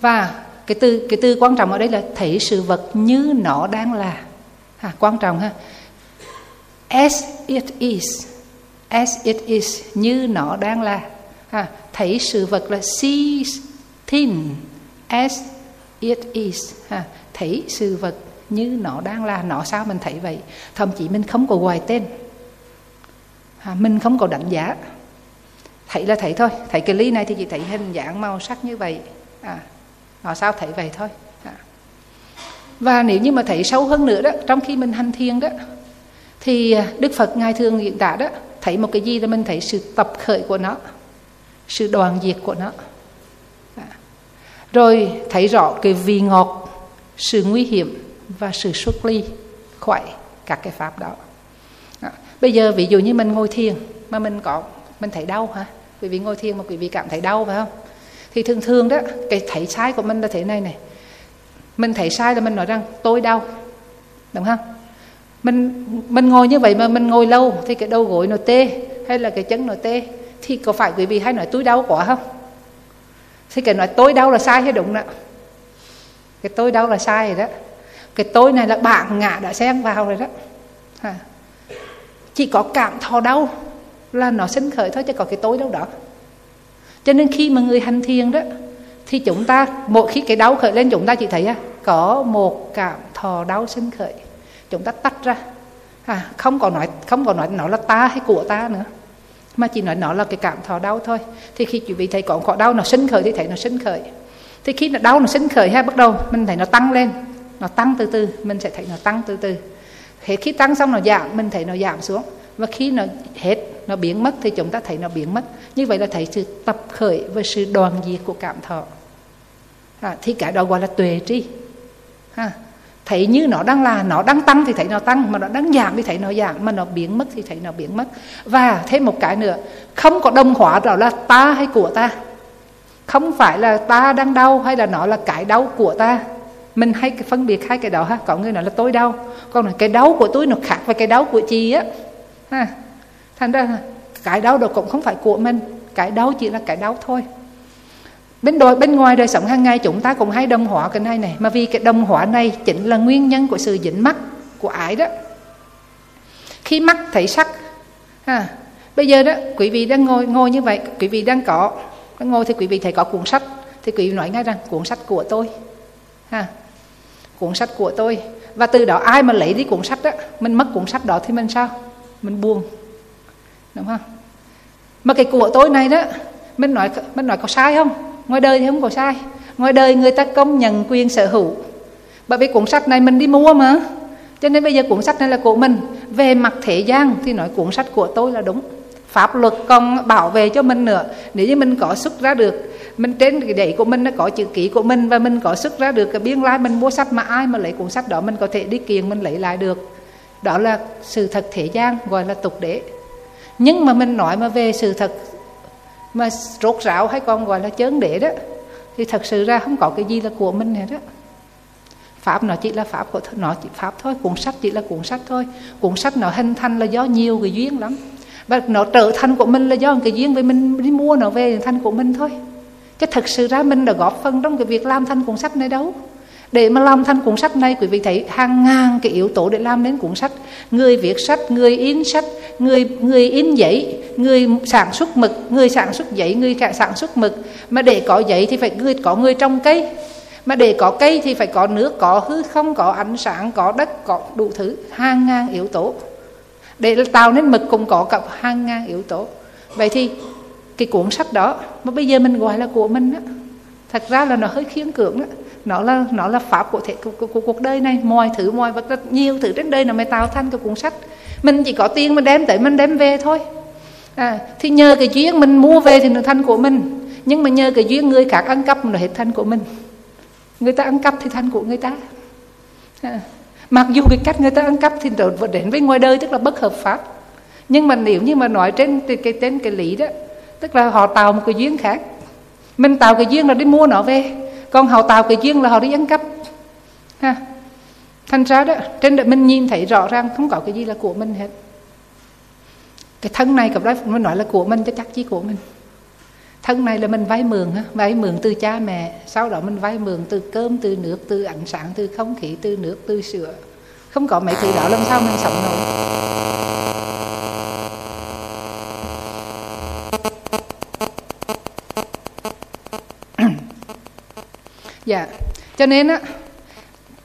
và cái từ cái từ quan trọng ở đây là thấy sự vật như nó đang là. Ha, quan trọng ha. As it is as it is như nó đang là. Ha, thấy sự vật là see thing as it is ha, thấy sự vật như nó đang là nó sao mình thấy vậy? Thậm chí mình không có gọi tên. Ha, mình không có đánh giá. Thấy là thấy thôi. Thấy cái ly này thì chỉ thấy hình dạng màu sắc như vậy. À nó sao thấy vậy thôi. À. và nếu như mà thấy sâu hơn nữa đó trong khi mình hành thiền đó thì đức phật ngài thường diễn tả đó thấy một cái gì là mình thấy sự tập khởi của nó sự đoàn diệt của nó. Rồi thấy rõ cái vị ngọt, sự nguy hiểm và sự xuất ly khỏi các cái pháp đó. Bây giờ ví dụ như mình ngồi thiền mà mình có, mình thấy đau hả? Quý vị ngồi thiền mà quý vị cảm thấy đau, phải không? Thì thường thường đó, cái thấy sai của mình là thế này này. Mình thấy sai là mình nói rằng, tôi đau. Đúng không? Mình mình ngồi như vậy mà mình ngồi lâu thì cái đầu gối nó tê hay là cái chân nó tê? Thì có phải quý vị hay nói tôi đau quá không? Thì cái nói tôi đau là sai hay đúng đó? Cái tôi đau là sai rồi đó. Cái tôi này là bạn ngã đã xen vào rồi đó. À. chỉ có cảm thọ đau là nó sinh khởi thôi chứ có cái tôi đâu đó. Cho nên khi mà người hành thiền đó thì chúng ta mỗi khi cái đau khởi lên chúng ta chỉ thấy có một cảm thọ đau sinh khởi. Chúng ta tách ra. À, không còn nói không còn nói nó là ta hay của ta nữa mà chỉ nói nó là cái cảm thọ đau thôi. Thì khi quý vị thấy có có đau nó sinh khởi thì thấy nó sinh khởi. Thì khi nó đau nó sinh khởi ha bắt đầu mình thấy nó tăng lên. Nó tăng từ từ mình sẽ thấy nó tăng từ từ. Thế khi tăng xong nó giảm mình thấy nó giảm xuống. Và khi nó hết nó biến mất thì chúng ta thấy nó biến mất. Như vậy là thấy sự tập khởi và sự đoàn diệt của cảm thọ. À, thì cái đó gọi là tuệ tri. Ha thấy như nó đang là, nó đang tăng thì thấy nó tăng, mà nó đang giảm thì thấy nó giảm, mà nó biến mất thì thấy nó biến mất. Và thêm một cái nữa, không có đồng hóa đó là ta hay của ta. Không phải là ta đang đau hay là nó là cái đau của ta. Mình hay phân biệt hai cái đó ha. Có người nói là tôi đau, còn là cái đau của tôi nó khác với cái đau của chị á. Ha. Thành ra cái đau đó cũng không phải của mình, cái đau chỉ là cái đau thôi bên đôi bên ngoài đời sống hàng ngày chúng ta cũng hay đồng hóa cái này này. Mà vì cái đồng hóa này chính là nguyên nhân của sự dính mắc của ái đó. Khi mắt thấy sắc, ha, bây giờ đó, quý vị đang ngồi ngồi như vậy, quý vị đang có đang ngồi thì quý vị thấy có cuốn sách, thì quý vị nói ngay rằng, cuốn sách của tôi. Ha, cuốn sách của tôi. Và từ đó ai mà lấy đi cuốn sách đó? Mình mất cuốn sách đó thì mình sao? Mình buồn. Đúng không? Mà cái của tôi này đó, mình nói mình nói có sai không? Ngoài đời thì không có sai. Ngoài đời người ta công nhận quyền sở hữu. Bởi vì cuốn sách này mình đi mua mà. Cho nên bây giờ cuốn sách này là của mình. Về mặt thế gian thì nói cuốn sách của tôi là đúng. Pháp luật còn bảo vệ cho mình nữa. Nếu như mình có xuất ra được, mình trên cái đẩy của mình nó có chữ ký của mình và mình có xuất ra được cái biên lai mình mua sách mà ai mà lấy cuốn sách đó mình có thể đi kiện, mình lấy lại được. Đó là sự thật thế gian, gọi là tục đế. Nhưng mà mình nói mà về sự thật mà rốt rạo hay còn gọi là chớn đế đó, thì thật sự ra không có cái gì là của mình này đó. Pháp nó chỉ là pháp của nó chỉ pháp thôi, cuốn sách chỉ là cuốn sách thôi. Cuốn sách nó hình thành là do nhiều cái duyên lắm. Và nó trở thành của mình là do cái duyên vì mình đi mua nó về thành của mình thôi. Chứ thật sự ra mình đã góp phần trong cái việc làm thành cuốn sách này đâu. Để mà làm thành cuốn sách này, quý vị thấy hàng ngàn cái yếu tố để làm nên cuốn sách. Người viết sách, người in sách, người người in giấy người sản xuất mực người sản xuất giấy người sản xuất mực. Mà để có giấy thì phải người có người trong cây. Mà để có cây thì phải có nước có hư không có ánh sáng có đất có đủ thứ. Hàng ngàn yếu tố. Để tạo nên mực cũng có cả hàng ngàn yếu tố. Vậy thì cái cuốn sách đó mà bây giờ mình gọi là của mình á, thật ra là nó hơi khiên cưỡng đó nó là nó là pháp của, thể, của, của, của cuộc đời này. Mọi thứ mọi vật rất nhiều thứ trên đời nó mới tạo thành cái cuốn sách. Mình chỉ có tiền mình đem tới mình đem về thôi à, thì nhờ cái duyên mình mua về thì được thân của mình. Nhưng mà nhờ cái duyên người khác ăn cắp là hết thân của mình. Người ta ăn cắp thì thân của người ta. À, mặc dù cái cách người ta ăn cắp thì đến với ngoài đời tức là bất hợp pháp. Nhưng mà nếu như mà nói trên cái trên cái lý đó tức là họ tạo một cái duyên khác. Mình tạo cái duyên là đi mua nó về. Còn họ tạo cái duyên là họ đi ăn cắp. Ha. Thành ra đó trên đời mình nhìn thấy rõ ràng không có cái gì là của mình hết cái thân này cặp đó mình nói là của mình cho chắc chi của mình. Thân này là mình vay mượn vay mượn từ cha mẹ, sau đó mình vay mượn từ cơm, từ nước, từ ánh sáng, từ không khí, từ nước, từ sữa. Không có mấy thứ đó, làm sao mình sống nổi? Dạ cho nên á,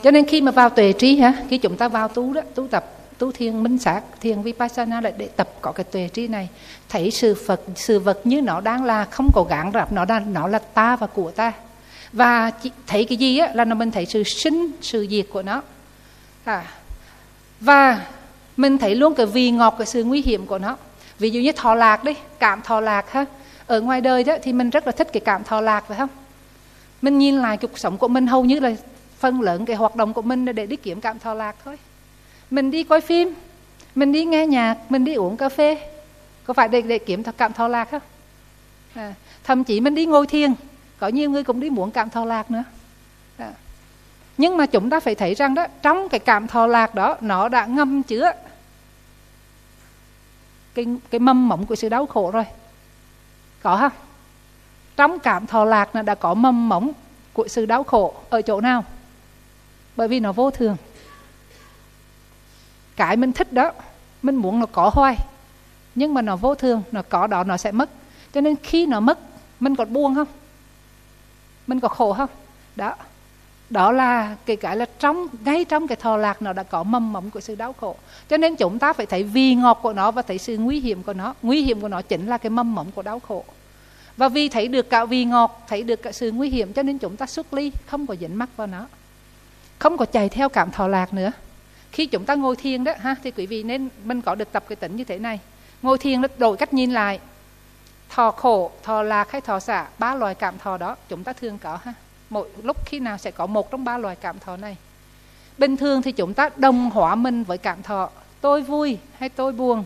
cho nên khi mà vào tuệ trí hả, khi chúng ta vào tu đó, tu tập tu thiền minh sát thiền vipassana là để tập có cái tuệ trí này. Thấy sự phật sự vật như nó đang là không có gắng rập nó đang nó là ta và của ta. Và thấy cái gì á là nó mình thấy sự sinh sự diệt của nó. À, và mình thấy luôn cái vị ngọt cái sự nguy hiểm của nó. Ví dụ như thọ lạc đi cảm thọ lạc ha. Ở ngoài đời đó thì mình rất là thích cái cảm thọ lạc phải không? Mình nhìn lại cuộc sống của mình hầu như là phân lớn cái hoạt động của mình để đi kiếm cảm thọ lạc thôi mình đi coi phim mình đi nghe nhạc mình đi uống cà phê. Có phải để để kiếm cảm thọ lạc không? À, thậm chí mình đi ngồi thiền có nhiều người cũng đi muốn cảm thọ lạc nữa. À. nhưng mà chúng ta phải thấy rằng đó trong cái cảm thọ lạc đó nó đã ngâm chứa cái cái mâm mỏng của sự đau khổ rồi. Có không? Trong cảm thọ lạc là đã có mầm móng của sự đau khổ ở chỗ nào? Bởi vì nó vô thường cái mình thích đó, mình muốn nó có hoài. Nhưng mà nó vô thường, nó có đó, nó sẽ mất. Cho nên khi nó mất, mình còn buồn không? Mình có khổ không? Đó. Đó là cái cái là trong, ngay trong cái thọ lạc nó đã có mầm mống của sự đau khổ. Cho nên chúng ta phải thấy vì ngọt của nó và thấy sự nguy hiểm của nó. Nguy hiểm của nó chính là cái mầm mống của đau khổ. Và vì thấy được cả vì ngọt, thấy được cả sự nguy hiểm, cho nên chúng ta xuất ly, không có dính mắc vào nó. Không có chạy theo cảm thọ lạc nữa khi chúng ta ngồi thiền đó, ha, thì quý vị nên, mình có được tập cái tính như thế này. Ngồi thiền nó đổi cách nhìn lại. Thọ khổ, thọ lạc hay thọ xả, ba loài cảm thọ đó chúng ta thường có, ha. Mỗi lúc khi nào sẽ có một trong ba loài cảm thọ này. Bình thường thì chúng ta đồng hóa mình với cảm thọ, tôi vui hay tôi buồn,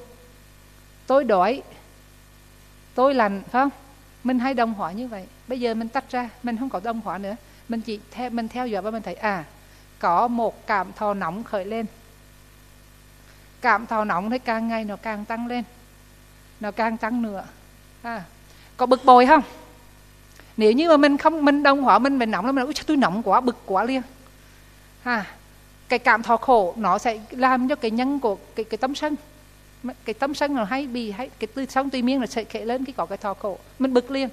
tôi đói, tôi lành phải không? Mình hay đồng hóa như vậy. Bây giờ mình tách ra, mình không có đồng hóa nữa. Mình chỉ theo, mình theo dõi và mình thấy à có một cảm thọ nóng khởi lên cảm thọ nóng thì càng ngày nó càng tăng lên. Nó càng tăng nữa. À, có bực bội không? Nếu như mà mình không mình đồng hóa mình mình nóng là mình nói, tôi nóng quá bực quá liền. À, cái cảm thọ khổ nó sẽ làm cho cái nhân của cái cái tâm sân. Cái tâm sân nó hay bị hay cái tư sống tuy miên là sẽ khệ lên cái có cái thọ khổ. Mình bực liền.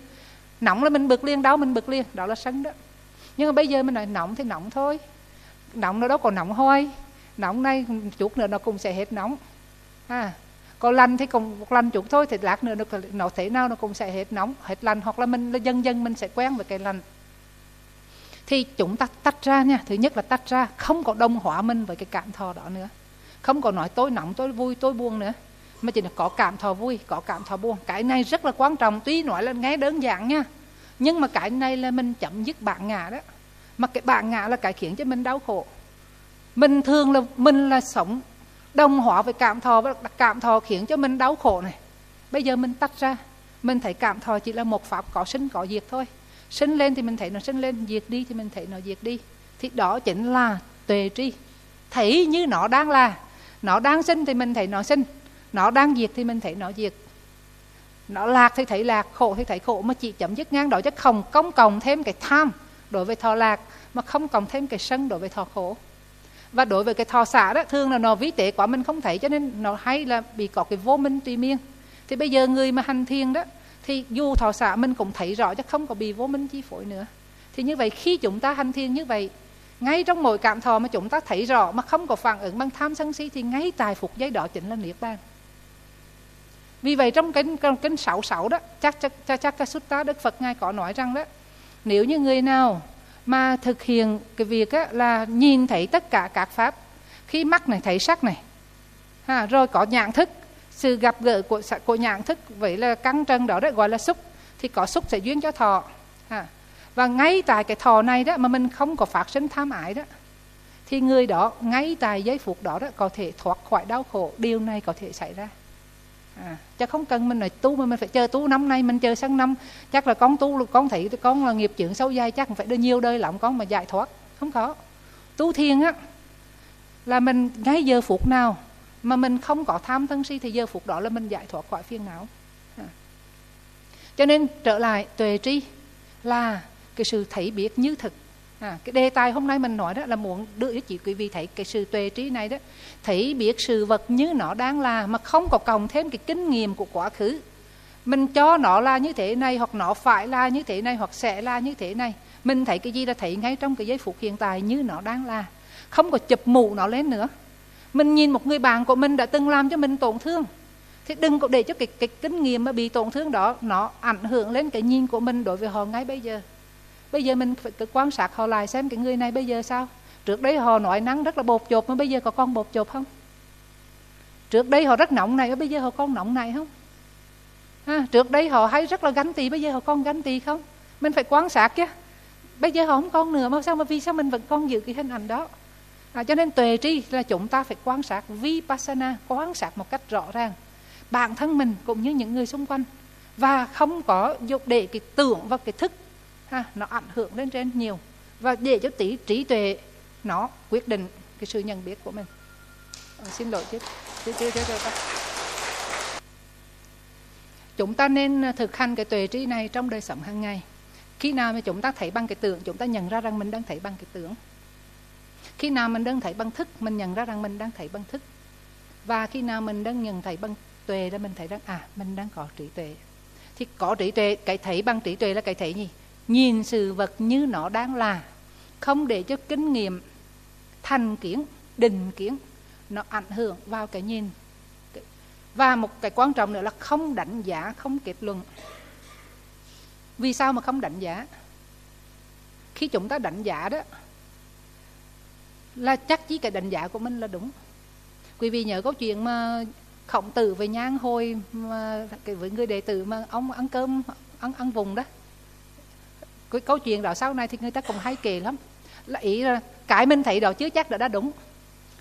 Nóng là mình bực liền đau mình bực liền. Đó là sân đó. Nhưng mà bây giờ mình nói nóng thì nóng thôi. Nóng nó đâu còn nóng hôi nóng này chút nữa nó cũng sẽ hết nóng. À còn lạnh thì cũng lạnh chút thôi thì lát nữa nó, nó thế nào nó cũng sẽ hết nóng hết lạnh hoặc là mình là dần dần mình sẽ quen với cái lạnh. Thì chúng ta tách ra nha. Thứ nhất là tách ra không có đồng hóa mình với cái cảm thọ đó nữa. Không có nói tôi nóng tôi vui tôi buồn nữa. Mà chỉ là có cảm thọ vui có cảm thọ buồn. Cái này rất là quan trọng tuy nói là nghe đơn giản nha. Nhưng mà cái này là mình chậm dứt bạn ngã đó. Mà cái bạn ngã là cái khiến cho mình đau khổ mình thường là, mình là sống đồng hóa với cảm thọ, và cảm thọ khiến cho mình đau khổ này. Bây giờ mình tách ra, mình thấy cảm thọ chỉ là một pháp có sinh, có diệt thôi. Sinh lên thì mình thấy nó sinh lên, diệt đi thì mình thấy nó diệt đi. Thì đó chính là tuệ tri. Thấy như nó đang là, nó đang sinh thì mình thấy nó sinh, nó đang diệt thì mình thấy nó diệt. Nó lạc thì thấy lạc, khổ thì thấy khổ, mà chỉ chấm dứt ngang đó chứ không công cộng thêm cái tham đối với thọ lạc, mà không cộng thêm cái sân đối với thọ khổ và đối với cái thọ xả đó, thường là nó vi tế quá mình không thấy, cho nên nó hay là bị có cái vô minh tùy miên. Thì bây giờ người mà hành thiền đó, thì dù thọ xả mình cũng thấy rõ chứ không có bị vô minh chi phối nữa. Thì như vậy, khi chúng ta hành thiền như vậy, ngay trong mỗi cảm thọ mà chúng ta thấy rõ mà không có phản ứng bằng tham sân si thì ngay tại phục giây đó chính là niết bàn. Vì vậy trong kinh trong kinh 66 đó, chắc chắc chắc chắc cái sutta đức phật ngài có nói rằng đó, nếu như người nào mà thực hiện cái việc á, là nhìn thấy tất cả các pháp. Khi mắt này thấy sắc này. Ha, rồi có nhãn thức. Sự gặp gỡ của của nhãn thức vậy là căng trần đó đấy gọi là xúc thì có xúc sẽ duyên cho thọ. Ha. và ngay tại cái thọ này đó mà mình không có phát sinh tham ái đó thì người đó ngay tại giây phút đó đó có thể thoát khỏi đau khổ. Điều này có thể xảy ra à, chứ không cần mình nói tu mà mình phải chờ tu năm nay mình chờ sang năm. Chắc là con tu con thấy con là nghiệp chướng sâu dài chắc phải đưa nhiều đời lắm con mà giải thoát. Không có. Tu thiền á là mình ngay giờ phút nào mà mình không có tham thân si thì giờ phút đó là mình giải thoát khỏi phiền não. À. cho nên trở lại tuệ tri là cái sự thấy biết như thực. À, cái đề tài hôm nay mình nói đó là muốn đưa cho chị quý vị thấy cái sự tuệ trí này đó. Thấy biết sự vật như nó đang là mà không có cộng thêm cái kinh nghiệm của quá khứ. Mình cho nó là như thế này hoặc nó phải là như thế này hoặc sẽ là như thế này. Mình thấy cái gì là thấy ngay trong cái giây phút hiện tại như nó đang là. Không có chụp mũ nó lên nữa. Mình nhìn một người bạn của mình đã từng làm cho mình tổn thương. Thì đừng có để cho cái, cái kinh nghiệm mà bị tổn thương đó nó ảnh hưởng lên cái nhìn của mình đối với họ ngay bây giờ bây giờ mình phải quan sát họ lại xem cái người này bây giờ sao? Trước đấy họ nói nắng rất là bột chột mà bây giờ có con bột chột không? Trước đây họ rất nóng này bây giờ họ con nóng này không? À, trước đây họ hay rất là gánh tỳ bây giờ họ con gánh tỳ không? Mình phải quan sát chứ. Bây giờ họ không con nữa mà sao mà vì sao mình vẫn còn giữ cái hình ảnh đó? À, cho nên tuệ tri là chúng ta phải quan sát vipassana quan sát một cách rõ ràng. Bản thân mình cũng như những người xung quanh. Và không có dục để cái tưởng và cái thức ha, nó ảnh hưởng lên trên nhiều. Và để cho tí trí tuệ nó quyết định cái sự nhận biết của mình. À, xin lỗi chứ. Chứ chứ chứ, chứ, chúng ta nên ờ, thực hành cái tuệ trí này trong đời sống hàng ngày. Khi nào mà chúng ta thấy bằng cái tưởng chúng ta nhận ra rằng mình đang thấy bằng cái tưởng. Khi nào mình đang thấy bằng thức mình nhận ra rằng mình đang thấy bằng thức. Và khi nào mình đang nhận thấy bằng tuệ là mình thấy rằng à mình đang có trí tuệ. Thì có trí tuệ cái thấy bằng trí tuệ là cái thấy gì? Nhìn sự vật như nó đang là, không để cho kinh nghiệm, thành kiến, định kiến, nó ảnh hưởng vào cái nhìn. Và một cái quan trọng nữa là không đánh giá, không kết luận. Vì sao mà không đánh giá? Khi chúng ta đánh giá đó, là chắc chỉ cái đánh giá của mình là đúng. Quý vị nhớ câu chuyện mà khổng tử với nhang hồi mà với người đệ tử mà ông ăn cơm, ăn ăn vùng đó cái câu chuyện đó sau này thì người ta cũng hay kể lắm. Là ý là cái mình thấy đó chưa chắc đã đã đúng.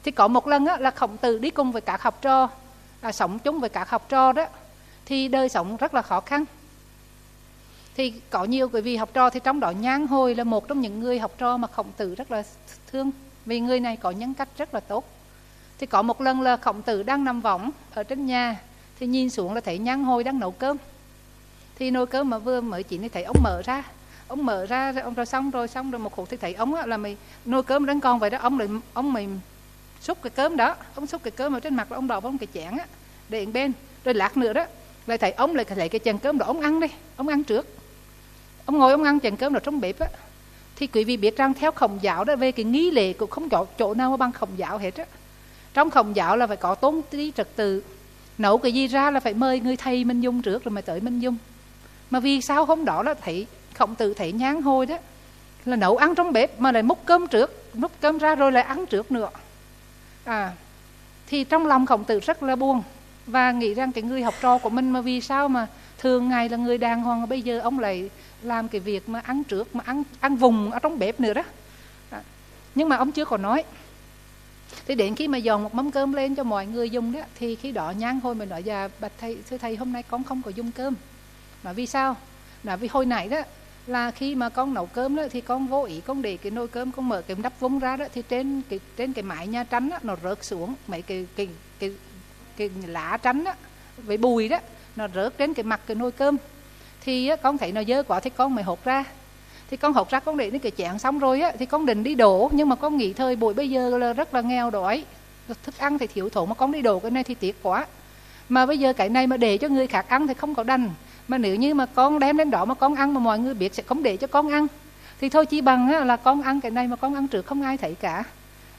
Thì có một lần á, là khổng tử đi cùng với các học trò à, sống chung với các học trò đó thì đời sống rất là khó khăn. Thì có nhiều quý vị học trò thì trong đó nhan hồi là một trong những người học trò mà khổng tử rất là thương vì người này có nhân cách rất là tốt. Thì có một lần là khổng tử đang nằm võng ở trên nhà thì nhìn xuống là thấy nhan hồi đang nấu cơm. Thì nồi cơm mà vừa mới chỉ thì thấy ông mở ra ông mở ra ông rồi xong rồi xong rồi một hộp thì thấy ông á, là mày nuôi cơm đánh con vậy đó. Ông lại ông mày xúc cái cơm đó. Ông xúc cái cơm ở trên mặt ông đổ ông cái chén á để bên. Rồi lát nữa đó lại thấy ông lại lấy cái chén cơm đó ông ăn đi. Ông ăn trước. Ông ngồi ông ăn chén cơm đó trong bếp á. Thì quý vị biết rằng theo khổng giáo đó về cái nghi lễ cũng không chỗ chỗ nào bằng khổng giáo hết á. Trong khổng giáo là phải có tôn trí trật tự. Nấu cái gì ra là phải mời người thầy minh dung trước rồi mới tới minh dung mà vì sao hôm đó là thấy khổng tử thấy nhang hôi đó là nấu ăn trong bếp mà lại múc cơm trước múc cơm ra rồi lại ăn trước nữa. À thì trong lòng khổng tử rất là buồn và nghĩ rằng cái người học trò của mình mà vì sao mà thường ngày là người đàng hoàng bây giờ ông lại làm cái việc mà ăn trước mà ăn ăn vùng ở trong bếp nữa đó. À, nhưng mà ông chưa có nói. Thì đến khi mà dọn một mâm cơm lên cho mọi người dùng đó thì khi đó nhang hôi mình nói dạ bạch thầy thưa thầy hôm nay con không có dùng cơm. Mà vì sao? Là vì hồi nãy đó là khi mà con nấu cơm đó thì con vô ý con để cái nồi cơm con mở cái nắp vung ra đó thì trên cái trên cái mái nhà tránh đó, nó rớt xuống. Mấy cái cái cái cái, cái lá tránh đó với bùi đó nó rớt trên cái mặt cái nồi cơm. Thì á, con thấy nó dơ quá thì con mới hột ra. Thì con hột ra con để đến cái chén xong rồi á thì con định đi đổ. Nhưng mà con nghĩ thời buổi bây giờ là rất là nghèo đói. Thức ăn thì thiếu thốn mà con đi đổ cái này thì tiếc quá. Mà bây giờ cái này mà để cho người khác ăn thì không có đành mà nếu như mà con đem đến đó mà con ăn mà mọi người biết sẽ không để cho con ăn thì thôi chỉ bằng á là con ăn cái này mà con ăn trước không ai thấy cả.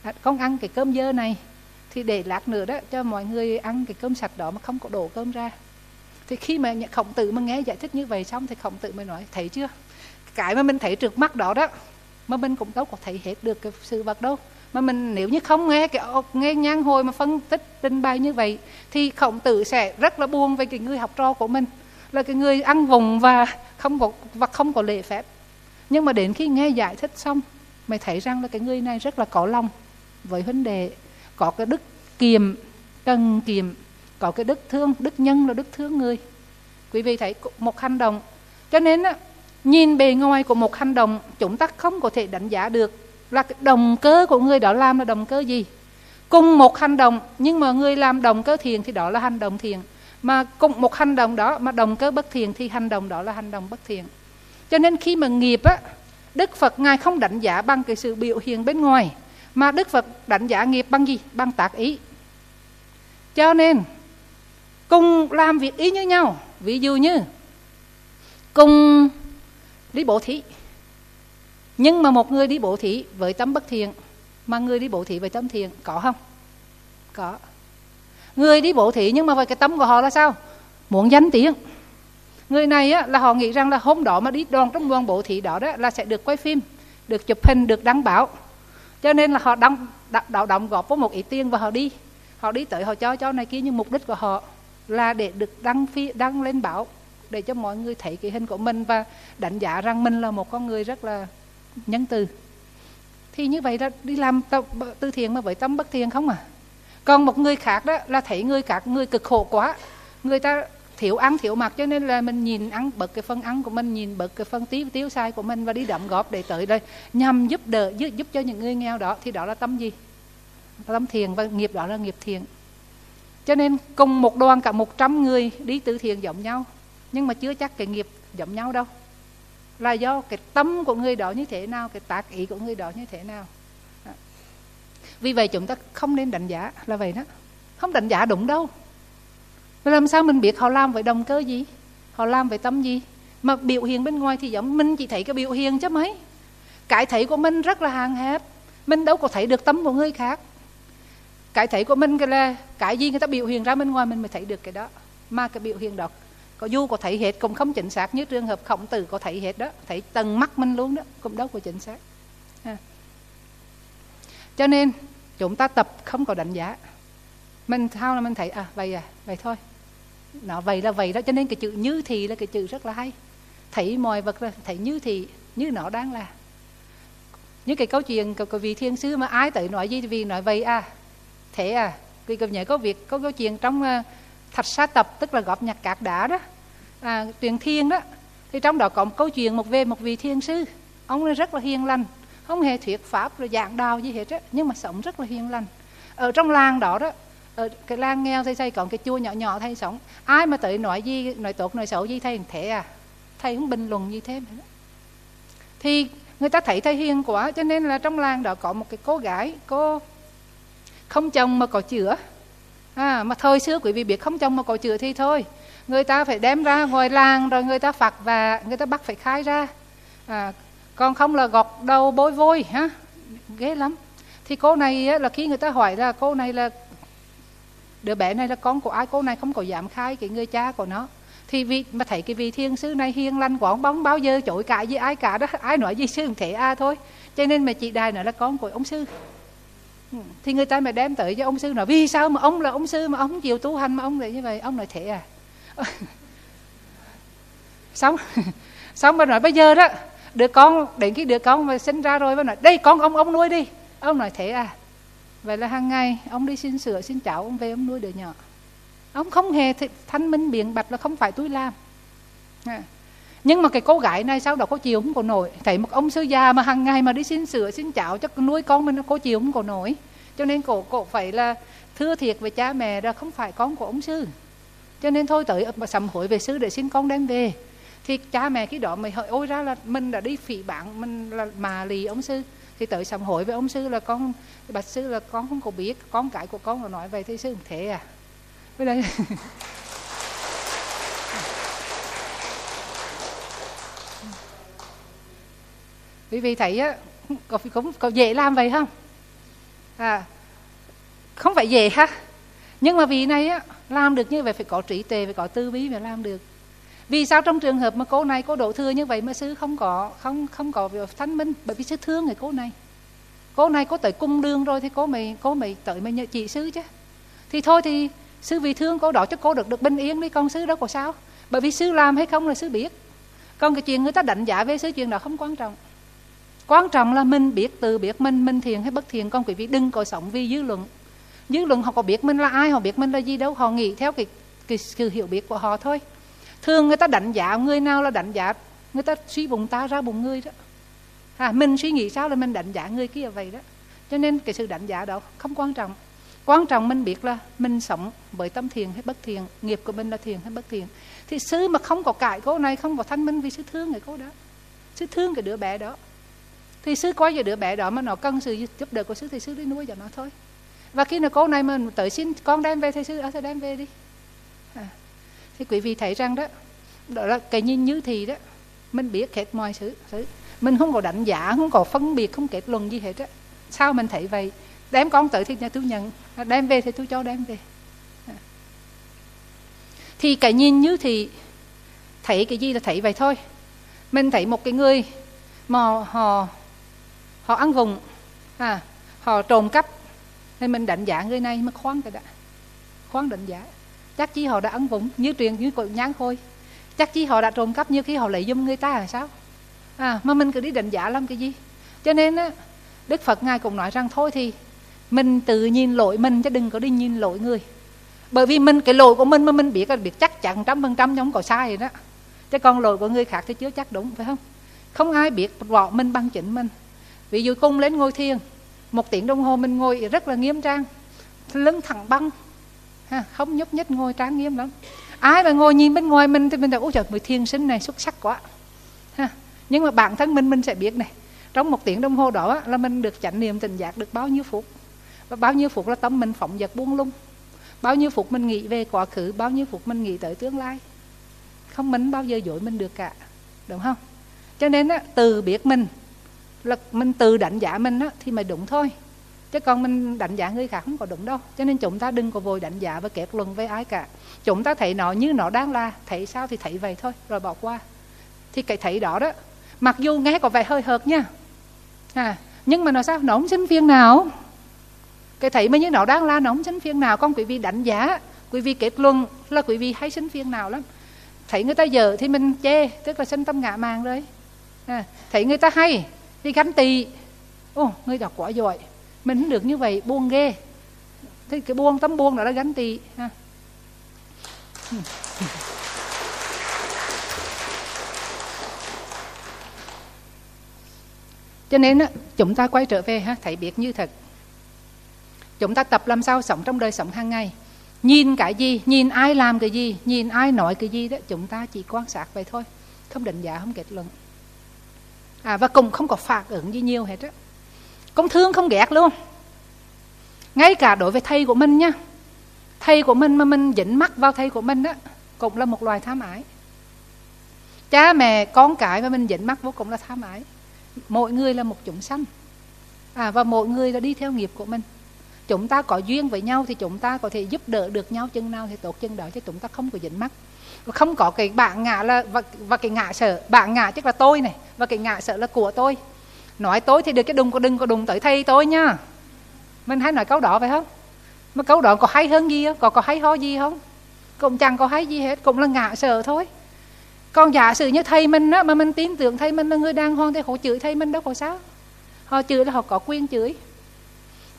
À, con ăn cái cơm dơ này thì để lát nữa đó cho mọi người ăn cái cơm sạch đó mà không có đổ cơm ra. Thì khi mà khổng tử mà nghe giải thích như vậy xong thì khổng tử mới nói thấy chưa? Cái mà mình thấy trước mắt đó đó mà mình cũng đâu có thấy hết được cái sự vật đâu. Mà mình nếu như không nghe cái nghe nhan hồi mà phân tích trình bày như vậy thì khổng tử sẽ rất là buồn về cái người học trò của mình là cái người ăn vùng và không có và không có lễ phép. Nhưng mà đến khi nghe giải thích xong mày thấy rằng là cái người này rất là có lòng với huynh đề có cái đức kiềm cần kiềm có cái đức thương đức nhân là đức thương người. Quý vị thấy một hành động. Cho nên á, nhìn bề ngoài của một hành động chúng ta không có thể đánh giá được là cái động cơ của người đó làm là động cơ gì. Cùng một hành động nhưng mà người làm động cơ thiện thì đó là hành động thiện mà cùng một hành động đó, mà động cơ bất thiện, thì hành động đó là hành động bất thiện. Cho nên khi mà nghiệp á, đức phật ngài không đánh giá bằng cái sự biểu hiện bên ngoài, mà đức phật đánh giá nghiệp bằng gì? Bằng tác ý. Cho nên, cùng làm việc ý như nhau, ví dụ như, cùng đi bộ thí. Nhưng mà một người đi bộ thí với tâm bất thiện, mà người đi bộ thí với tâm thiện, có không? Có người đi bộ thí nhưng mà với cái tâm của họ là sao? Muốn danh tiếng. Người này á, là họ nghĩ rằng là hôm đó mà đi đoàn trong đoàn bộ thị đó đó là sẽ được quay phim được chụp hình được đăng báo. Cho nên là họ đóng đạo động góp với một ít tiền và họ đi. Họ đi tới họ cho cho này kia nhưng mục đích của họ là để được đăng phi đăng lên báo để cho mọi người thấy cái hình của mình và đánh giá rằng mình là một con người rất là nhân từ. Thì như vậy là đi làm từ thiện mà với tâm bất thiện không à? Còn một người khác đó là thấy người khác người cực khổ quá. Người ta thiếu ăn thiếu mặc cho nên là mình nhìn ăn bật cái phần ăn của mình nhìn bật cái phần tiêu tiêu sai của mình và đi đậm góp để tới đây nhằm giúp đỡ giúp, giúp cho những người nghèo đó. Thì đó là tâm gì? Tâm thiền và nghiệp đó là nghiệp thiền cho nên cùng một đoàn cả một trăm người đi từ thiện giống nhau nhưng mà chưa chắc cái nghiệp giống nhau đâu. Là do cái tâm của người đó như thế nào cái tác ý của người đó như thế nào vì vậy chúng ta không nên đánh giá là vậy đó. Không đánh giá đúng đâu. Vậy làm sao mình biết họ làm với động cơ gì? Họ làm với tâm gì? Mà biểu hiện bên ngoài thì giống mình chỉ thấy cái biểu hiện chứ mấy. Cái thấy của mình rất là hàng hẹp. Mình đâu có thấy được tâm của người khác. Cái thấy của mình cái là cái gì người ta biểu hiện ra bên ngoài mình mới thấy được cái đó. Mà cái biểu hiện đó, có dù có thấy hết cũng không chính xác như trường hợp khổng tử có thấy hết đó. Thấy tầng mắt mình luôn đó, cũng đâu có chính xác cho nên chúng ta tập không có đánh giá. Mình sao là mình thấy à vậy à vậy thôi. Nó vậy là vậy đó cho nên cái chữ như thì là cái chữ rất là hay. Thấy mọi vật là thấy như thì như nó đang là. Như cái câu chuyện của, của vị thiên sứ mà ai tới nói gì vì nói vậy à. Thế à vì cập nhớ có việc có câu chuyện trong uh, thạch sa tập tức là góp nhặt cát đá đó. À, truyền thiên đó. Thì trong đó có một câu chuyện một về một vị thiên sư. Ông ấy rất là hiền lành không hề thuyết pháp rồi giảng đạo gì hết á nhưng mà sống rất là hiền lành. Ở trong làng đó đó ở cái làng nghèo thầy xây còn cái chua nhỏ nhỏ thầy sống. Ai mà tới nói gì nói tốt nói xấu gì thầy thế à. Thầy không bình luận gì thêm thì người ta thấy thầy hiền quá cho nên là trong làng đó có một cái cô gái cô không chồng mà có chữa. À, mà thời xưa quý vị biết không chồng mà có chữa thì thôi. Người ta phải đem ra ngoài làng rồi người ta phạt và người ta bắt phải khai ra. À, còn không là gọt đầu bôi vôi ha ghê lắm. Thì cô này là khi người ta hỏi là cô này là đứa bé này là con của ai? Cô này không có dám khai cái người cha của nó. Thì vì mà thấy cái vị thiên sư này hiền lành quả bóng, bao giờ chối cãi với ai cả đó, ai nói gì sư không thể a à thôi. Cho nên mà chị đài nói là con của ông sư. Ừ, thì người ta mà đem tới cho ông sư nói, vì sao mà ông là ông sư mà ông chịu tu hành mà ông lại như vậy? Ông nói thế à. Xong xong mà nói bây giờ đó đứa con, đến cái đứa con mà sinh ra rồi mà nói, đây, con, ông ông nuôi đi. Ông nói thế à. Vậy là hàng ngày, ông đi xin sửa xin cháo, ông về, ông nuôi đứa nhỏ. Ông không hề thanh minh biện bạch là không phải tôi làm. À. nhưng mà cái cô gái này sau đó có chịu không có nổi. Thấy một ông sư già mà hàng ngày mà đi xin sửa xin cháo cho nuôi con mình có chịu không có nổi. Cho nên cổ cổ phải là thưa thiệt với cha mẹ là không phải con của ông sư. Cho nên thôi tới sầm hội về sư để xin con đem về thì cha mẹ cái đó mày hỏi ôi ra là mình đã đi phỉ bạn mình là mà lì ông sư? Thì tới sầm hội với ông sư là con bạch sư là con không có biết con cái của con là nói vậy thì sư không thể à? Với đây quý vị thấy á có, cũng có dễ làm vậy không? À không phải dễ ha. Nhưng mà vì này á làm được như vậy phải có trí tuệ phải có tư bí mới làm được vì sao trong trường hợp mà cô này cô độ thừa như vậy mà sư không có, không không có việc thánh minh? Bởi vì sư thương người cô này. Cô này có tới cung đường rồi thì cô mày cô mày tới mày nhờ chị sư chứ. Thì thôi thì sư vì thương cô đó cho cô được được bình yên đi con sư đó có sao? Bởi vì sư làm hay không là sư biết. Còn cái chuyện người ta đánh giá về sư chuyện đó không quan trọng. Quan trọng là mình biết từ biết mình mình thiền hay bất thiền con quý vị đừng có sống vì dư luận. Dư luận họ có biết mình là ai, họ biết mình là gì đâu. Họ nghĩ theo cái cái sự hiểu biết của họ thôi thường người ta đánh giá người nào là đánh giá người ta suy bụng ta ra bụng người đó. À, mình suy nghĩ sao là mình đánh giá người kia vậy đó. Cho nên cái sự đánh giá đó không quan trọng. Quan trọng mình biết là mình sống bởi tâm thiền hay bất thiền nghiệp của mình là thiền hay bất thiền thì sư mà không có cãi cô này không có thanh minh vì sư thương người cô đó. Sư thương cái đứa bé đó. Thì sư coi về đứa bé đó mà nó cần sự giúp đỡ của sư thì sư đi nuôi cho nó thôi. Và khi nào cô này mà tới xin con đem về thì sư ở thì đem về đi thì quý vị thấy rằng đó đó là cái nhìn như thì đó. Mình biết hết mọi sự, sự mình không có đánh giá không có phân biệt không kết luận gì hết á. Sao mình thấy vậy? Đem con tới thì nhà tôi nhận. Đem về thì tôi cho đem về. Thì cái nhìn như thì thấy cái gì là thấy vậy thôi. Mình thấy một cái người mà họ họ ăn vùng à, họ trộm cắp. Nên mình đánh giá người này mà khoan cái đã khoan đánh giá chắc chi họ đã ăn vũng như truyền như cội nhán khôi. Chắc chi họ đã trộm cắp như khi họ lấy dùm người ta là sao? À, mà mình cứ đi đánh giá làm cái gì? Cho nên á đức phật ngài cũng nói rằng thôi thì mình tự nhìn lỗi mình chứ đừng có đi nhìn lỗi người. Bởi vì mình cái lỗi của mình mà mình biết là biết chắc chắn trăm phần trăm không có sai rồi đó. Chứ còn lỗi của người khác thì chưa chắc đúng phải không? Không ai biết rõ mình bằng chính mình. Ví dụ cung lên ngôi thiền một tiếng đồng hồ mình ngồi rất là nghiêm trang lưng thẳng băng ha, không nhúc nhích ngồi trang nghiêm lắm. Ai mà ngồi nhìn bên ngoài mình thì mình đã ôi trời người thiền sinh này xuất sắc quá. Ha. nhưng mà bản thân mình mình sẽ biết này. Trong một tiếng đồng hồ đó là mình được chánh niệm tình giác được bao nhiêu phút. Và bao nhiêu phút là tâm mình phỏng vật buông lung. Bao nhiêu phút mình nghĩ về quá khứ bao nhiêu phút mình nghĩ tới tương lai. Không mình bao giờ dối mình được cả đúng không? Cho nên á, từ biết mình là mình từ đánh giá mình á, thì mà đúng thôi chứ còn mình đánh giá người khác không có đúng đâu. Cho nên chúng ta đừng có vội đánh giá và kết luận với ai cả. Chúng ta thấy nó như nó đang là thấy sao thì thấy vậy thôi rồi bỏ qua. Thì cái thấy đó đó mặc dù nghe có vẻ hơi hợt nha. À, nhưng mà nó sao? Nó không sinh phiền nào. Cái thấy mà như nó đang la nó không sinh phiền nào. Con quý vị đánh giá quý vị kết luận là quý vị hay sinh phiền nào lắm. Thấy người ta dở thì mình chê tức là sinh tâm ngạ màng rồi. À, thấy người ta hay thì gánh tì ô người đó quá giỏi mình không được như vậy buông ghê. Thế cái buông tấm buông đó là gánh tỳ ha. Cho nên chúng ta quay trở về ha thấy biết như thật. Chúng ta tập làm sao sống trong đời sống hàng ngày. Nhìn cái gì nhìn ai làm cái gì nhìn ai nói cái gì đó chúng ta chỉ quan sát vậy thôi. Không định giá không kết luận. À, và cùng không có phản ứng gì nhiều hết á. Con thương không ghét luôn ngay cả đối với thầy của mình nha. Thầy của mình mà mình dính mắt vào thầy của mình đó cũng là một loài tham ái. Cha mẹ con cái mà mình dính mắt vô cũng là tham ái. Mỗi người là một chúng sanh. À và mỗi người là đi theo nghiệp của mình. Chúng ta có duyên với nhau thì chúng ta có thể giúp đỡ được nhau chân nào thì tốt chân đó chứ chúng ta không có dính mắt không có cái bạn ngã là và, và cái ngã sợ. Bạn ngã chắc là tôi này và cái ngã sợ là của tôi nói tôi thì được cái đùng có đừng có đùng tới thầy tôi nha. Mình hay nói câu đó phải không? Mà câu đó có hay hơn gì không? Có có hay ho gì không? Cũng chẳng có hay gì hết, cũng là ngạ sợ thôi. Còn giả sử như thầy mình á, mà mình tin tưởng thầy mình là người đàng hoàng thì họ chửi thầy mình đâu có sao. Họ chửi là họ có quyền chửi.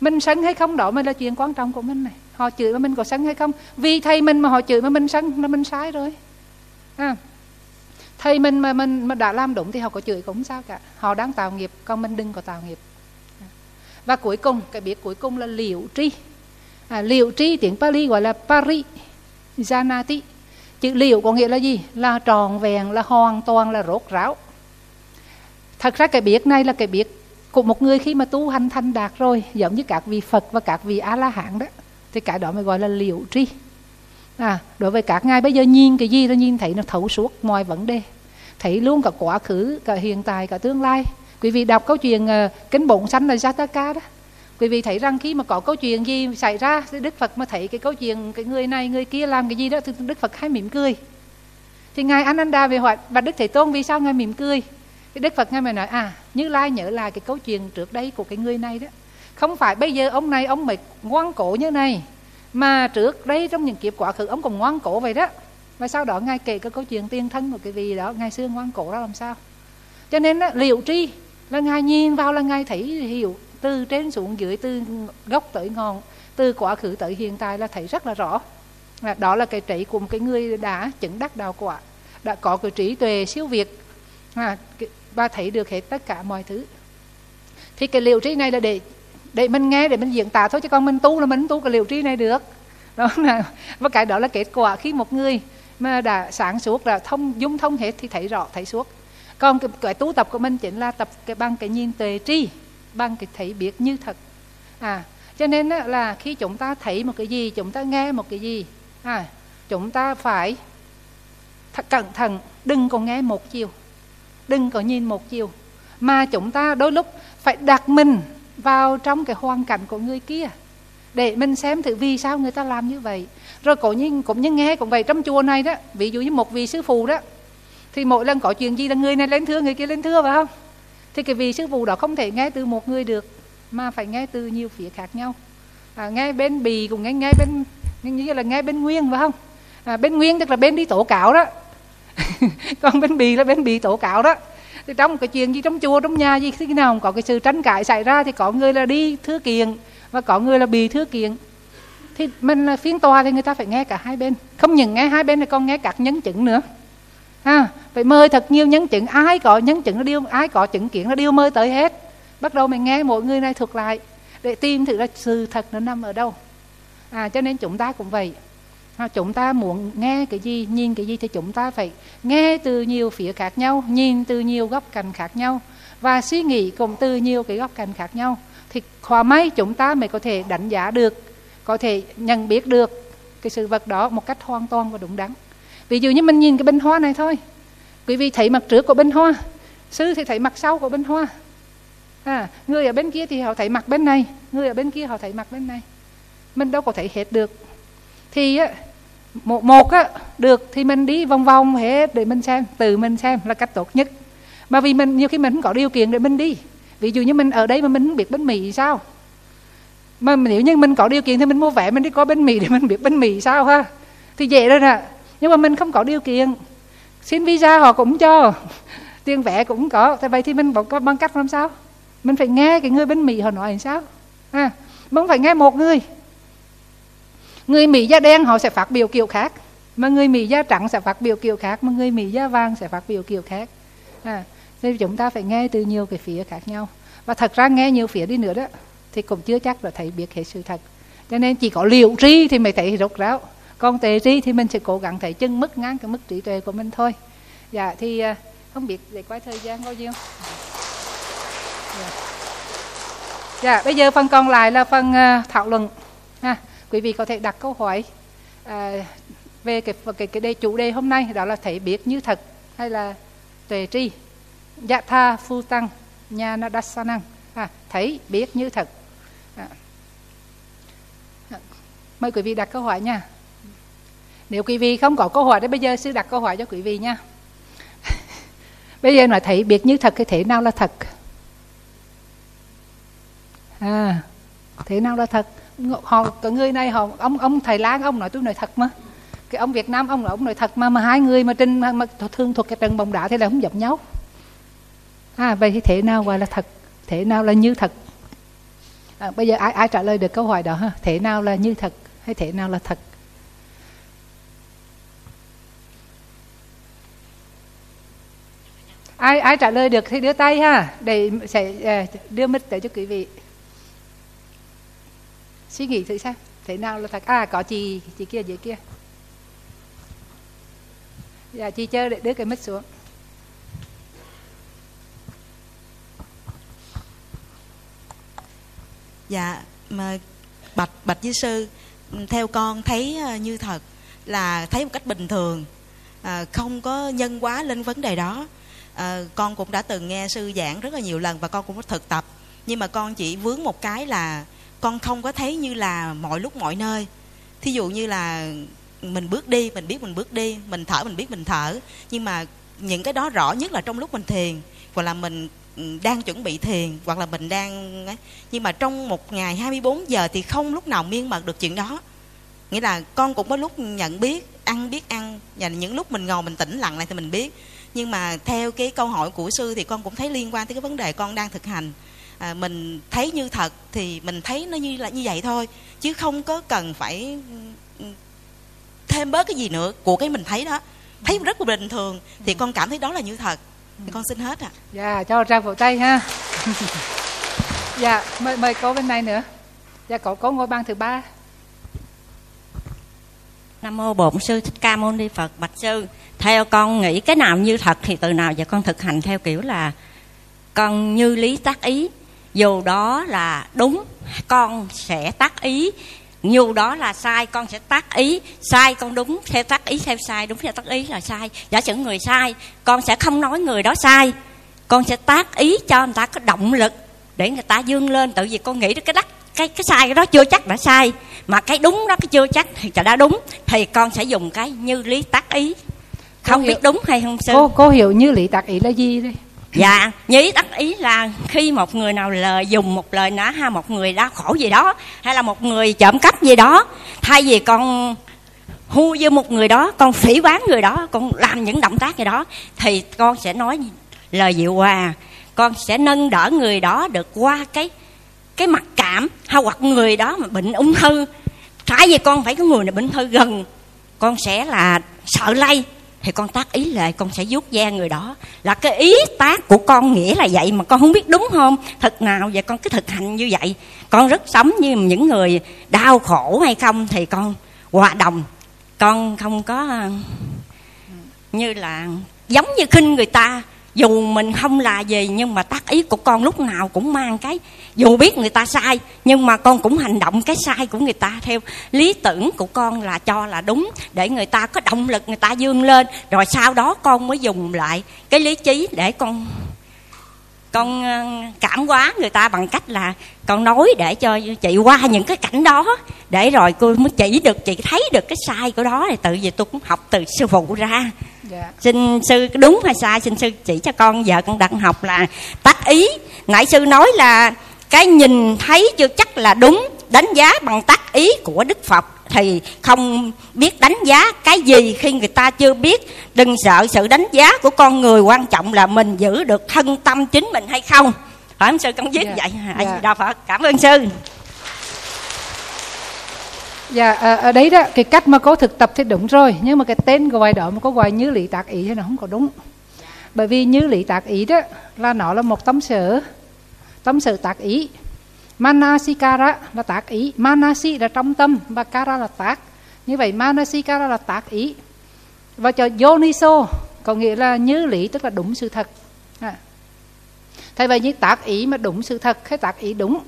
Mình sân hay không đó mới là chuyện quan trọng của mình này. Họ chửi mà mình có sân hay không? Vì thầy mình mà họ chửi mà mình sân là mình sai rồi. À thầy mình mà mình mà đã làm đúng thì họ có chửi cũng sao cả. Họ đang tạo nghiệp còn mình đừng có tạo nghiệp. Và cuối cùng cái biết cuối cùng là liệu tri. À, liệu tri tiếng Pali gọi là pari janati. Chữ liệu có nghĩa là gì? Là tròn vẹn là hoàn toàn là rốt ráo. Thật ra cái biết này là cái biết của một người khi mà tu hành thành đạt rồi giống như các vị Phật và các vị A La Hán đó. Thì cái đó mới gọi là liệu tri à đối với các ngài bây giờ nhìn cái gì nó nhìn thấy nó thấu suốt mọi vấn đề. Thấy luôn cả quá khứ cả hiện tại cả tương lai. Quý vị đọc câu chuyện ờ, uh, kính bổn sanh là Jataka đó. Quý vị thấy rằng khi mà có câu chuyện gì xảy ra thì đức phật mà thấy cái câu chuyện cái người này người kia làm cái gì đó thì đức phật hay mỉm cười. Thì ngài ananda về hỏi và đức thế tôn vì sao ngài mỉm cười? Thì đức phật ngài mới nói à như lai nhớ lại cái câu chuyện trước đây của cái người này đó. Không phải bây giờ ông này ông mới ngoan cổ như này mà trước đây trong những kiếp quá khứ ông còn ngoan cổ vậy đó. Và sau đó ngài kể cái câu chuyện tiên thân của cái vị đó ngày xưa ngoan cổ ra làm sao? Cho nên đó, liệu tri là ngài nhìn vào là ngài thấy hiểu từ trên xuống dưới từ gốc tới ngọn từ quá khứ tới hiện tại là thấy rất là rõ. Là đó là cái trí của một cái người đã chứng đắc đạo quả đã có cái trí tuệ siêu việt à, và thấy được hết tất cả mọi thứ. Thì cái liệu trí này là để để mình nghe để mình diễn tả thôi chứ còn mình tu là mình tu cái liệu trí này được. Đó là và cái đó là kết quả khi một người mà đã sáng suốt là thông dung thông hết thì thấy rõ thấy suốt. Còn cái, cái tu tập của mình chính là tập cái bằng cái nhìn tuệ tri bằng cái thấy biết như thật. À cho nên là khi chúng ta thấy một cái gì chúng ta nghe một cái gì à, chúng ta phải thật cẩn thận đừng có nghe một chiều đừng có nhìn một chiều. Mà chúng ta đôi lúc phải đặt mình vào trong cái hoàn cảnh của người kia. Để mình xem thử vì sao người ta làm như vậy. Rồi cũng như cũng như nghe cũng vậy trong chùa này đó ví dụ như một vị sư phụ đó thì mỗi lần có chuyện gì là người này lên thưa người kia lên thưa phải không? Thì cái vị sư phụ đó không thể nghe từ một người được mà phải nghe từ nhiều phía khác nhau. À, nghe bên bì cũng nghe nghe bên như là nghe bên nguyên phải không? À, bên nguyên tức là bên đi tổ cáo đó. Còn bên bì là bên bì tổ cáo đó thì trong cái chuyện gì trong chùa, trong nhà gì khi nào có cái sự tranh cãi xảy ra thì có người là đi thưa kiện và có người là bị thưa kiện. Thì mình là phiên tòa thì người ta phải nghe cả hai bên. Không những nghe hai bên thì còn nghe các nhân chứng nữa. Ha phải mời thật nhiều nhân chứng. Ai có nhân chứng nó điêu ai có chứng kiện nó điêu mời tới hết. Bắt đầu mình nghe mỗi người này thuật lại để tìm thử là sự thật nó nằm ở đâu. À cho nên chúng ta cũng vậy à, chúng ta muốn nghe cái gì nhìn cái gì thì chúng ta phải nghe từ nhiều phía khác nhau nhìn từ nhiều góc cạnh khác nhau. Và suy nghĩ cũng từ nhiều cái góc cạnh khác nhau. Thì khoa may chúng ta mới có thể đánh giá được có thể nhận biết được cái sự vật đó một cách hoàn toàn và đúng đắn. Ví dụ như mình nhìn cái bình hoa này thôi. Quý vị thấy mặt trước của bình hoa sư thì thấy mặt sau của bình hoa. À, người ở bên kia thì họ thấy mặt bên này người ở bên kia họ thấy mặt bên này. Mình đâu có thấy hết được. Thì á, một một á, được thì mình đi vòng vòng hết để mình xem từ mình xem là cách tốt nhất. Mà vì mình nhiều khi mình không có điều kiện để mình đi. Ví dụ như mình ở đây mà mình không biết bánh mì sao? Mà nếu như mình có điều kiện thì mình mua vé mình đi có bánh mì để mình biết bánh mì sao ha? Thì dễ rồi nè. Nhưng mà mình không có điều kiện. Xin visa họ cũng cho. Tiền vé cũng có. Tại vậy thì mình có bằng cách làm sao? Mình phải nghe cái người bánh mì họ nói làm sao. À, mình không phải nghe một người người mỹ da đen họ sẽ phát biểu kiểu khác. Mà người mỹ da trắng sẽ phát biểu kiểu khác mà người mỹ da vàng sẽ phát biểu kiểu khác. À, nên chúng ta phải nghe từ nhiều cái phía khác nhau. Và thật ra nghe nhiều phía đi nữa đó thì cũng chưa chắc là thấy biết hết sự thật. Cho nên chỉ có liệu tri thì mới thấy rốt ráo. Còn tề tri thì mình sẽ cố gắng thấy chân mức ngang cái mức trí tuệ của mình thôi. Dạ thì à, không biết để quay thời gian bao nhiêu? Dạ. dạ bây giờ phần còn lại là phần à, thảo luận. Ha quý vị có thể đặt câu hỏi à, về cái cái cái đề chủ đề hôm nay đó là thấy biết như thật hay là tuệ tri dạ tha phu tăng nhà na đa sa năng à, thấy biết như thật à. mời quý vị đặt câu hỏi nha. Nếu quý vị không có câu hỏi thì bây giờ sư đặt câu hỏi cho quý vị nha. Bây giờ nói thấy biết như thật cái thể nào là thật? À thế nào là thật? Họ cái người này họ ông ông thầy lan ông nói tôi nói thật mà. Cái ông việt nam ông nói ông nói thật mà mà hai người mà trên mà, mà thương thuộc cái trận bóng đá thì là không giống nhau. À vậy thì thế nào gọi là thật? Thế nào là như thật? À, bây giờ ai ai trả lời được câu hỏi đó ha? Thế nào là như thật hay thế nào là thật? Ai ai trả lời được thì đưa tay ha để sẽ à, đưa mic tới cho quý vị suy nghĩ thử xem thế nào là thật? À có chị chị kia dưới kia. Dạ chị chơi để đưa cái mic xuống. Dạ mà bạch bạch với sư theo con thấy ờ, như thật là thấy một cách bình thường à, không có nhân quá lên vấn đề đó. À, con cũng đã từng nghe sư giảng rất là nhiều lần và con cũng có thực tập. Nhưng mà con chỉ vướng một cái là con không có thấy như là mọi lúc mọi nơi. Thí dụ như là mình bước đi, mình biết mình bước đi, mình thở, mình biết mình thở. Nhưng mà những cái đó rõ nhất là trong lúc mình thiền, hoặc là mình ừ, đang chuẩn bị thiền, hoặc là mình đang nhưng mà trong một ngày 24 giờ thì không lúc nào miên mật được chuyện đó. Nghĩa là con cũng có lúc nhận biết, ăn biết ăn, và những lúc mình ngồi mình tĩnh lặng lại thì mình biết. Nhưng mà theo cái câu hỏi của sư thì con cũng thấy liên quan tới cái vấn đề con đang thực hành à, mình thấy như thật thì mình thấy nó như là như vậy thôi chứ không có cần phải ừ, thêm bớt cái gì nữa của cái mình thấy đó. Thấy rất là bình thường thì con cảm thấy đó là như thật. Thì con xin hết ạ. À. dạ cho ra vỗ tay ha. Dạ mời mời cô bên này nữa. Dạ cậu có ngôi ban thứ ba. Nam mô Bổn sư Thích Ca Mâu Ni Phật bạch sư. Theo con nghĩ cái nào như thật thì từ nào giờ con thực hành theo kiểu là con như lý tác ý, dù đó là đúng con sẽ tác ý, dù đó là sai con sẽ tác ý, sai con đúng theo tác ý theo sai, đúng theo tác ý là sai. Giả sử người sai, con sẽ không nói người đó sai, con sẽ tác ý cho người ta có động lực để người ta dương lên. Tự vì con nghĩ cái đắc cái cái sai đó chưa chắc đã sai. Mà cái đúng đó cái chưa chắc thì đã đúng. Thì con sẽ dùng cái như lý tác ý. Không biết đúng hay không sư? cô cô hiểu như lý tác ý là gì đây dạ nhí ý ý là khi một người nào lời dùng một lời nã ha một người đau khổ gì đó, hay là một người trộm cắp gì đó, thay vì con hu với một người đó, con phỉ bán người đó, con làm những động tác gì đó, thì con sẽ nói lời dịu hòa. Con sẽ nâng đỡ người đó được qua cái cái mặc cảm, hay hoặc người đó mà bệnh ung thư. Thay vì con phải có người này bệnh ung thư gần, con sẽ là sợ lây thì con tác ý lệ, con sẽ vuốt ve người đó. Là cái ý tác của con nghĩa là vậy mà con không biết đúng không? Thật nào vậy con cứ thực hành như vậy? Con rất sống như những người đau khổ hay không thì con hòa đồng. Con không có ờ, như là giống như khinh người ta dù mình không là gì, nhưng mà tác ý của con lúc nào cũng mang cái, dù biết người ta sai, nhưng mà con cũng hành động cái sai của người ta theo lý tưởng của con là cho là đúng, để người ta có động lực, người ta dương lên, rồi sau đó con mới dùng lại cái lý trí để con con ờ, cảm hóa người ta bằng cách là con nói để cho chị qua những cái cảnh đó, để rồi cô mới chỉ được, chị thấy được cái sai của đó, thì tự vì tôi cũng học từ sư phụ ra dạ. xin sư đúng hay sai xin sư chỉ cho con giờ con đang học là tác ý nãy sư nói là cái nhìn thấy chưa chắc là đúng đánh giá bằng tác ý của đức phật thì không biết đánh giá cái gì khi người ta chưa biết đừng sợ sự đánh giá của con người quan trọng là mình giữ được thân tâm chính mình hay không phải không sư con viết yeah. Dạ, vậy à, yeah. Dạ. phật cảm ơn sư Dạ, ở, ở đấy đó, cái cách mà cô thực tập thì đúng rồi Nhưng mà cái tên gọi đó mà cô gọi như lý tạc ý thì nó không có đúng. Bởi vì như lý tạc ý đó là nó là một tâm sở Tâm sở tạc ý. Manasikara là tác ý Manasi là trong tâm và kara là tác. Như vậy Manasikara là tác ý. Và cho Yoniso có nghĩa là như lý tức là đúng sự thật. À. Thay vậy như tác ý mà đúng sự thật hay tác ý đúng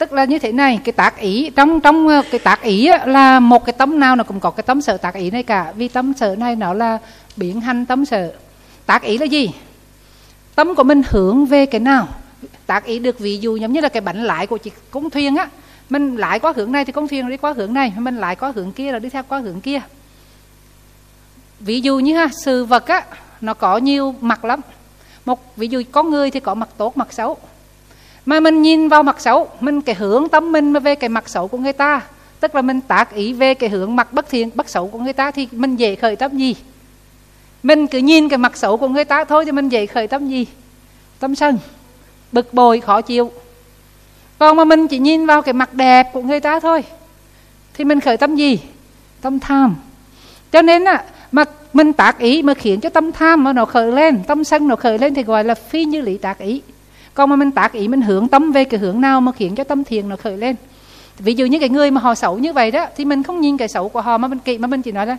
tức là như thế này, cái tác ý, trong trong ờ, cái tác ý là một cái tâm nào nó cũng có cái tâm sở tác ý này cả. Vì tâm sở này nó là biến hành tâm sở. Tác ý là gì? Tâm của mình hướng về cái nào? Tác ý được ví dụ giống như là cái bánh lái của chị công thuyền á. Mình lại qua hướng này thì công thuyền đi qua hướng này, mình lại qua hướng kia là đi theo qua hướng kia. Ví dụ như ha, sự vật á, nó có nhiều mặt lắm. Một, ví dụ có người thì có mặt tốt, mặt xấu mà mình nhìn vào mặt xấu, mình cái hướng tâm mình về cái mặt xấu của người ta. Tức là mình tác ý về cái hướng mặt bất thiện, bất xấu của người ta thì mình dễ khởi tâm gì? Mình cứ nhìn cái mặt xấu của người ta thôi thì mình dễ khởi tâm gì? Tâm sân, bực bội, khó chịu. Còn mà mình chỉ nhìn vào cái mặt đẹp của người ta thôi thì mình khởi tâm gì? Tâm tham. Cho nên á, mà mình tác ý mà khiến cho tâm tham mà nó khởi lên, tâm sân nó khởi lên thì gọi là phi như lý tác ý còn mà mình tác ý, mình hướng tâm về cái hướng nào mà khiến cho tâm thiền nó khởi lên. Ví dụ như cái người mà họ xấu như vậy đó, thì mình không nhìn cái xấu của họ mà mình kỵ mà mình chỉ nói là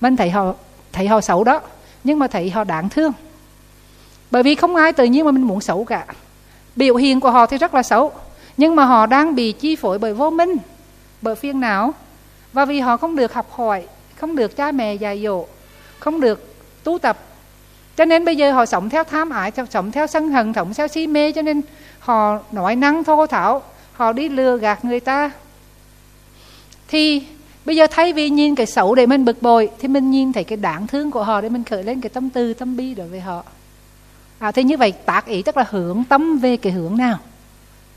mình thấy họ thấy họ xấu đó, nhưng mà thấy họ đáng thương. Bởi vì không ai tự nhiên mà mình muốn xấu cả. Biểu hiện của họ thì rất là xấu, nhưng mà họ đang bị chi phối bởi vô minh, bởi phiền não. Và vì họ không được học hỏi, không được cha mẹ dạy dỗ, không được tu tập cho nên bây giờ họ sống theo tham ái sống theo sân hận sống theo si mê cho nên họ nói năng thô thảo họ đi lừa gạt người ta. Thì bây giờ thay vì nhìn cái xấu để mình bực bội thì mình nhìn thấy cái đáng thương của họ để mình khởi lên cái tâm tư tâm bi đối với họ. À, thế như vậy tác ý tức là hướng tâm về cái hướng nào?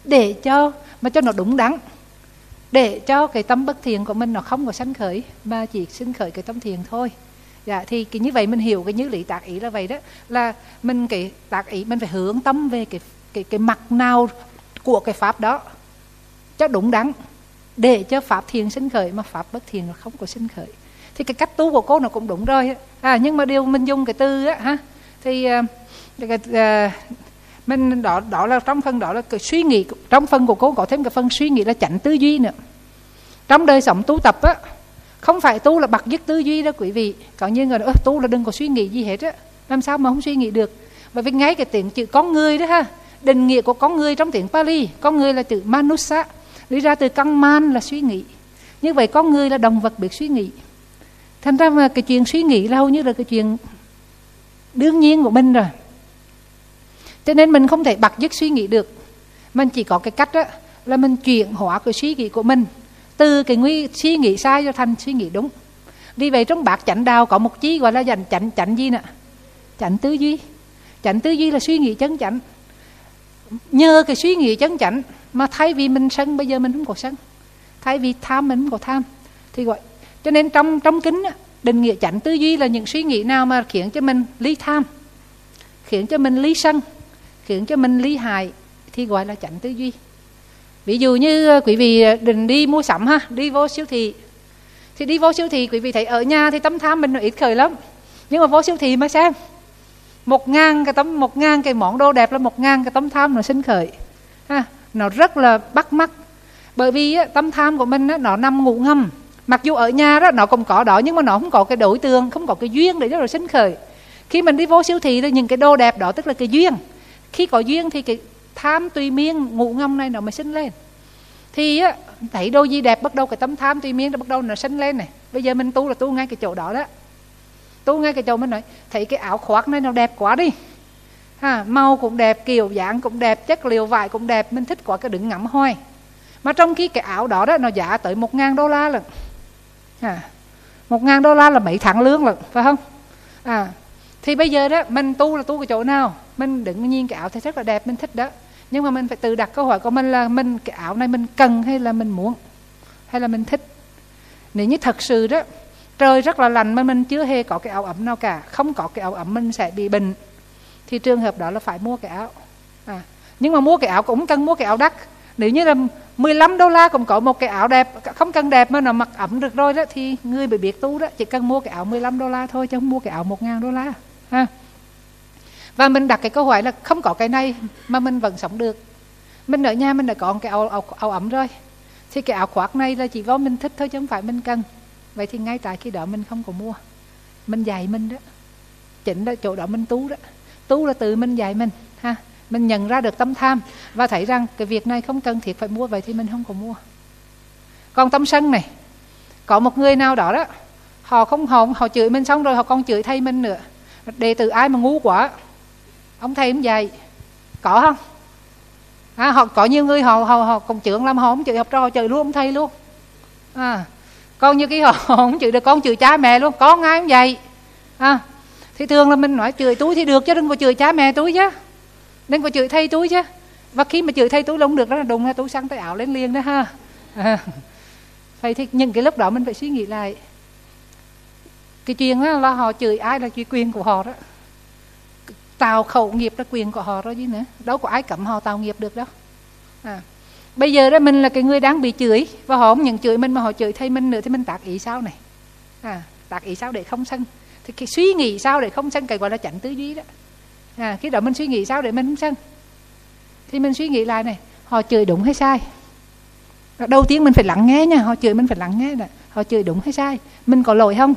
Để cho mà cho nó đúng đắn. Để cho cái tâm bất thiện của mình nó không có sanh khởi mà chỉ sinh khởi cái tâm thiện thôi dạ thì cái như vậy mình hiểu cái như lý tác ý là vậy đó. Là mình cái tác ý mình phải hướng tâm về cái cái cái mặt nào của cái pháp đó cho đúng đắn. Để cho pháp thiền sinh khởi mà pháp bất thiền nó không có sinh khởi. Thì cái cách tu của cô nó cũng đúng rồi à nhưng mà điều mình dùng cái từ á ha thì uh, uh, mình đó đó là trong phần đó là cái suy nghĩ trong phần của cô có thêm cái phần suy nghĩ là chánh tư duy nữa. Trong đời sống tu tập á không phải tu là bật dứt tư duy đó, quý vị. Có như người nói tu là đừng có suy nghĩ gì hết á. Làm sao mà không suy nghĩ được? Bởi vì ngay cái tiếng chữ con người đó ha, định nghĩa của con người trong tiếng Pali, con người là chữ manusa đi ra từ căn man là suy nghĩ. Như vậy con người là động vật biết suy nghĩ. Thành ra mà cái chuyện suy nghĩ là hầu như là cái chuyện đương nhiên của mình rồi. Cho nên mình không thể bật dứt suy nghĩ được. Mình chỉ có cái cách đó là mình chuyển hóa cái suy nghĩ của mình từ cái nguy, suy nghĩ sai cho thành suy nghĩ đúng. Vì vậy trong bạc chánh đạo có một chí gọi là dành chánh chánh gì nè chánh tư duy. Chánh tư duy là suy nghĩ chân chánh. Nhờ cái suy nghĩ chân chánh mà thay vì mình sân, bây giờ mình không có sân. Thay vì tham, mình không có tham. Thì gọi, cho nên trong trong kính định nghĩa chánh tư duy là những suy nghĩ nào mà khiến cho mình ly tham, khiến cho mình ly sân, khiến cho mình ly hại, thì gọi là chánh tư duy ví dụ như ờ, quý vị ờ, định đi mua sắm ha đi vô siêu thị. Thì đi vô siêu thị quý vị thấy ở nhà thì tâm tham mình nó ít khởi lắm. Nhưng mà vô siêu thị mà xem một ngàn cái tấm một ngàn cái món đồ đẹp là một ngàn cái tấm tham nó sinh khởi. Ha nó rất là bắt mắt. Bởi vì á, tâm tham của mình á, nó nằm ngủ ngầm. Mặc dù ở nhà đó nó cũng có đó nhưng mà nó không có cái đối tượng không có cái duyên để cho nó sinh khởi. Khi mình đi vô siêu thị thì những cái đồ đẹp đó tức là cái duyên. Khi có duyên thì cái tham tùy miên ngủ ngâm này nó mới sinh lên. Thì á thấy đôi gì đẹp bắt đầu cái tấm tham tùy miên nó bắt đầu nó sinh lên này. Bây giờ mình tu là tu ngay cái chỗ đó đó. Tu ngay cái chỗ mình nói thấy cái áo khoác này nó đẹp quá đi. Ha màu cũng đẹp kiểu dáng cũng đẹp chất liệu vải cũng đẹp mình thích quá cái đừng ngắm hoài. Mà trong khi cái áo đó đó nó giá tới một ngàn đô la lận. À, một ngàn đô la là mấy tháng lương lận phải không? À thì bây giờ đó mình tu là tu cái chỗ nào? Mình đừng nhìn cái áo thấy rất là đẹp mình thích đó nhưng mà mình phải tự đặt câu hỏi của mình là mình cái áo này mình cần hay là mình muốn? Hay là mình thích? Nếu như thật sự đó trời rất là lạnh mà mình chưa hề có cái áo ấm nào cả không có cái áo ấm mình sẽ bị bệnh thì trường hợp đó là phải mua cái áo. À, nhưng mà mua cái áo cũng cần mua cái áo đắt. Nếu như là 15 đô la cũng có một cái áo đẹp không cần đẹp mà nó mặc ẩm được rồi đó thì người bị biệt tu đó chỉ cần mua cái áo 15 đô la thôi chứ không mua cái áo 1 ngàn đô la. Ha? Và mình đặt cái câu hỏi là không có cái này mà mình vẫn sống được. Mình ở nhà mình đã có cái áo, áo, áo ấm rồi. Thì cái áo khoác này là chỉ có mình thích thôi chứ không phải mình cần. Vậy thì ngay tại khi đó mình không có mua. Mình dạy mình đó. Chỉnh là chỗ đó mình tú đó. Tú là tự mình dạy mình ha. Mình nhận ra được tâm tham và thấy rằng cái việc này không cần thiết phải mua vậy thì mình không có mua. Còn tâm sân này có một người nào đó đó họ không họ họ chửi mình xong rồi họ còn chửi thay mình nữa. Đệ tử ai mà ngu quá ông thầy cũng vậy có không? À, họ có nhiều người họ họ, họ còn trưởng lắm họ không chửi học trò họ chửi luôn ông thầy luôn. À con như cái họ, họ không chửi được con chửi cha mẹ luôn con ai cũng vậy à thì thường là mình nói chửi túi thì được chứ đừng có chửi cha mẹ túi chứ đừng có chửi thầy túi chứ. Và khi mà chửi thầy túi là không được đó là đùng ra túi xăng tay ảo lên liền đó ha. À. vậy thì những cái lúc đó mình phải suy nghĩ lại. Cái chuyện đó là họ chửi ai là chuyện quyền của họ đó tạo khẩu nghiệp là quyền của họ rồi chứ nữa. Đâu có ai cấm họ tạo nghiệp được đâu. À. bây giờ đó mình là cái người đang bị chửi và họ không nhận chửi mình mà họ chửi thay mình nữa thì mình tạc ý sao này? À, tạc ý sao để không sân? Thì cái suy nghĩ sao để không sân cái gọi là chánh tư duy đó. À, khi đó mình suy nghĩ sao để mình không sân? Thì mình suy nghĩ lại này họ chửi đúng hay sai? Đầu tiên mình phải lắng nghe nha họ chửi mình phải lắng nghe này. họ chửi đúng hay sai? Mình có lỗi không?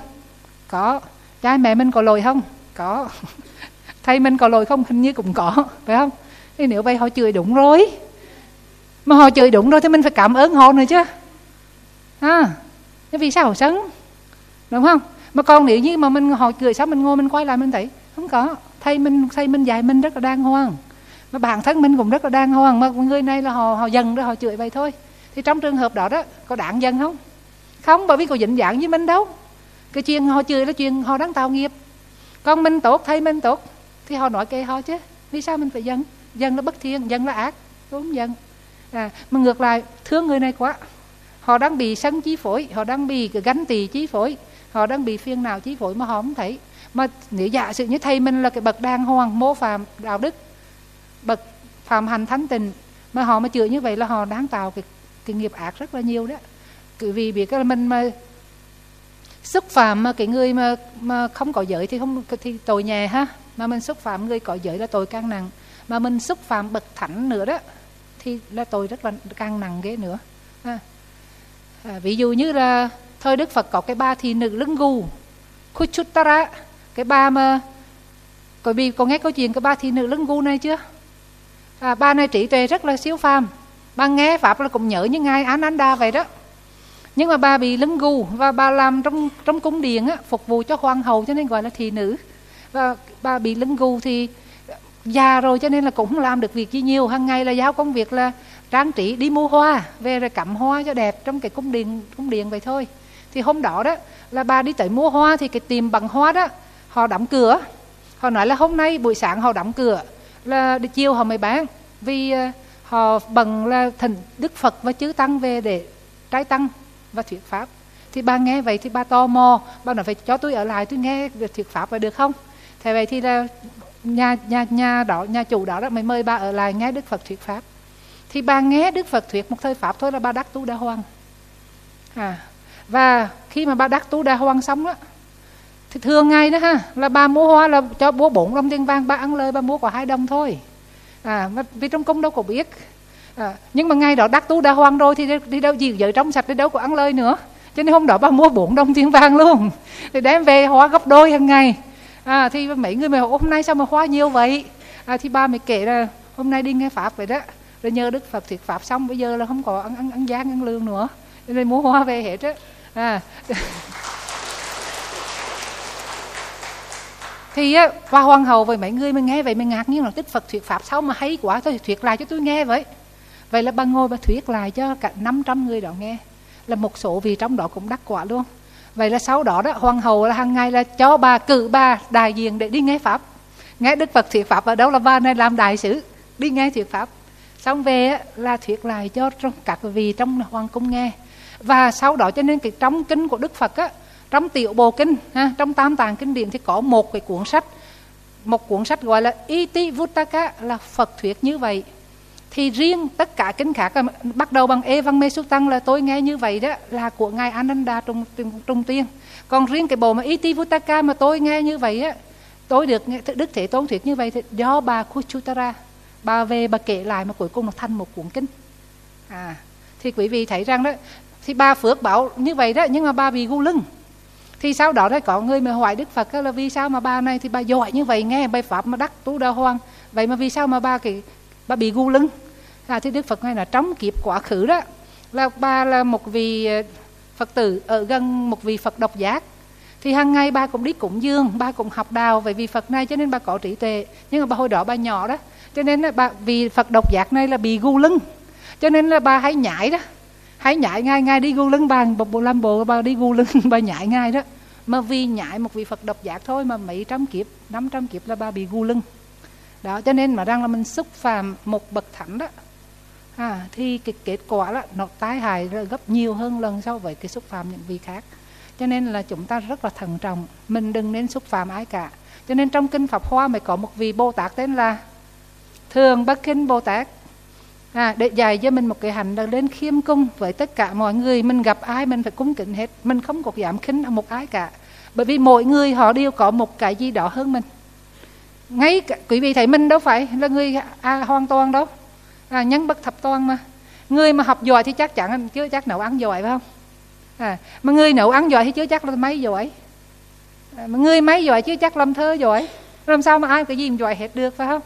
Có. Cha mẹ mình có lỗi không? Có. thầy mình có lỗi không? Hình như cũng có, phải không? Thì nếu vậy họ chửi đúng rồi. Mà họ chửi đúng rồi thì mình phải cảm ơn họ nữa chứ. À thế vì sao họ sấn? Đúng không? Mà còn nếu như mà mình, họ cười sao mình ngồi mình quay lại mình thấy? Không có. Thầy mình thầy mình dạy mình rất là đàng hoàng. Mà bản thân mình cũng rất là đàng hoàng. Mà người này là họ họ dần rồi họ chửi vậy thôi. Thì trong trường hợp đó đó, có đáng dần không? Không, bởi vì có dính dạng với mình đâu. Cái chuyện họ chửi là chuyện họ đang tạo nghiệp. Con mình tốt thầy mình tốt thì họ nói kệ họ chứ. Vì sao mình phải dân dân là bất thiện dân là ác. Đúng dân. à, mà ngược lại thương người này quá. Họ đang bị sân chi phối họ đang bị cái gánh tỳ chi phối họ đang bị phiền nào chi phối mà họ không thấy. Mà nếu giả sử như thầy mình là cái bậc đàng hoàng mô phạm đạo đức bậc phạm hành thánh tình mà họ mà chữa như vậy là họ đang tạo cái cái nghiệp ác rất là nhiều đó. Cứ vì biết là mình mà xúc phạm mà cái người mà mà không có giới thì không thì tội nhẹ ha mà mình xúc phạm người có giới là tội càng nặng. Mà mình xúc phạm bậc thánh nữa đó thì là tội rất là càng nặng ghê nữa. À. À, ví dụ như là thời đức phật có cái ba thị nữ lưng gù kuchutara cái ba mà có bị có nghe câu chuyện cái ba thị nữ lưng gù này chưa? À, ba này trí tuệ rất là siêu phàm. Ba nghe pháp là cũng nhớ như ngài Ananda vậy đó. Nhưng mà bà bị lưng gù và bà làm trong trong cung điện á, phục vụ cho hoàng hậu cho nên gọi là thị nữ và bà bị lưng gù thì già rồi cho nên là cũng không làm được việc gì nhiều. Hàng ngày là giao công việc là trang trí, đi mua hoa, về rồi cắm hoa cho đẹp trong cái cung điện cung điện vậy thôi. Thì hôm đó đó là bà đi tới mua hoa thì cái tiệm bằng hoa đó, họ đóng cửa. Họ nói là hôm nay buổi sáng họ đóng cửa là chiều họ mới bán vì ờ, họ bằng là thần, đức phật và chư tăng về để trái tăng và thuyết pháp. Thì bà nghe vậy thì bà tò mò, bà nói phải cho tôi ở lại tôi nghe thuyết pháp vậy được không? Thế vậy thì là nhà nhà nhà đó nhà chủ đó đó mới mời bà ở lại nghe đức phật thuyết pháp. Thì bà nghe đức phật thuyết một thời pháp thôi là bà đắc tu đa hoàng. À và khi mà bà đắc tu đa hoàng xong đó thì thường ngày đó ha là bà mua hoa là cho bố bốn đồng tiền vàng bà ăn lời bà mua có hai đồng thôi. À vì trong cung đâu có biết. À, nhưng mà ngày đó đắc tu đa hoàng rồi thì đi đâu gì vợ trong sạch đi đâu có ăn lời nữa. Cho nên hôm đó bà mua bốn đồng tiền vàng luôn thì đem về hoa gấp đôi hàng ngày à, thì mấy người mà hôm nay sao mà hoa nhiều vậy? À, thì ba mới kể là hôm nay đi nghe pháp vậy đó. Rồi nhờ đức phật thuyết pháp xong bây giờ là không có ăn ăn ăn giang ăn lương nữa. Nên mua hoa về hết á. À. thì á và hoàng hậu với mấy người mình nghe vậy mình ngạc nhiên là đức phật thuyết pháp sao mà hay quá tôi thuyết lại cho tôi nghe vậy. Vậy là bà ngồi bà thuyết lại cho cả 500 người đó nghe. Là một số vì trong đó cũng đắc quả luôn vậy là sau đó đó hoàng hậu là hàng ngày là cho bà cử bà đại diện để đi nghe pháp. Nghe đức phật thuyết pháp ở đâu là bà này làm đại sứ? Đi nghe thuyết pháp. Xong về là thuyết lại cho trong các vị trong hoàng cung nghe. Và sau đó cho nên cái trong kinh của đức phật á trong tiểu bộ kinh ha, trong tam tàng kinh điển thì có một cái cuốn sách. Một cuốn sách gọi là iti Vutaka là phật thuyết như vậy thì riêng tất cả kinh khác à, bắt đầu bằng e văn mê xuất tăng là tôi nghe như vậy đó là của ngài ananda trung trung, trung tiên. Còn riêng cái bộ mà iti vutaka mà tôi nghe như vậy á tôi được nghe đức thế tôn thuyết như vậy thì do bà kuchutara bà về bà kể lại mà cuối cùng nó thành một cuốn kinh. À thì quý vị thấy rằng đó thì bà phước bảo như vậy đó nhưng mà bà bị gu lưng. Thì sau đó đấy có người mà hỏi đức phật là vì sao mà bà này thì bà giỏi như vậy nghe bài pháp mà đắc tu đa hoàng vậy mà vì sao mà bà cái bà bị gu lưng? À, thì đức phật nói là trong kiếp quá khứ đó. Là bà là một vị ờ, phật tử ở gần một vị phật độc giác. Thì hàng ngày bà cũng đi cúng dương bà cũng học đạo về vị phật này cho nên bà có trí tuệ. Nhưng mà bà hồi đó bà nhỏ đó cho nên là bà vì phật độc giác này là bị gu lưng. Cho nên là bà hay nhảy đó. Hãy nhảy ngay ngay đi gu lưng bà bộ làm bộ bà đi gu lưng bà nhảy ngay đó. Mà vì nhảy một vị phật độc giác thôi mà mấy trăm kiếp năm trăm kiếp là bà bị gu lưng. Đó cho nên mà đang là mình xúc phạm một bậc thánh đó à, thì cái kết quả là nó tái hại gấp nhiều hơn lần so với cái xúc phạm những vị khác. Cho nên là chúng ta rất là thận trọng mình đừng nên xúc phạm ai cả. Cho nên trong kinh Pháp Hoa mới có một vị Bồ Tát tên là Thường Bất Kinh Bồ Tát. À, để dạy cho mình một cái hành là lên khiêm cung với tất cả mọi người. Mình gặp ai mình phải cung kính hết. Mình không có giảm khinh một ai cả. Bởi vì mỗi người họ đều có một cái gì đó hơn mình. Ngay cả, quý vị thấy mình đâu phải là người à, hoàn toàn đâu à, nhân bất thập toàn mà. Người mà học giỏi thì chắc chắn chứ chắc nấu ăn giỏi phải không? À, mà người nấu ăn giỏi thì chứ chắc là máy giỏi? À, mà người máy giỏi chứ chắc làm thơ giỏi? Làm sao mà ai cái gì mà giỏi hết được phải không?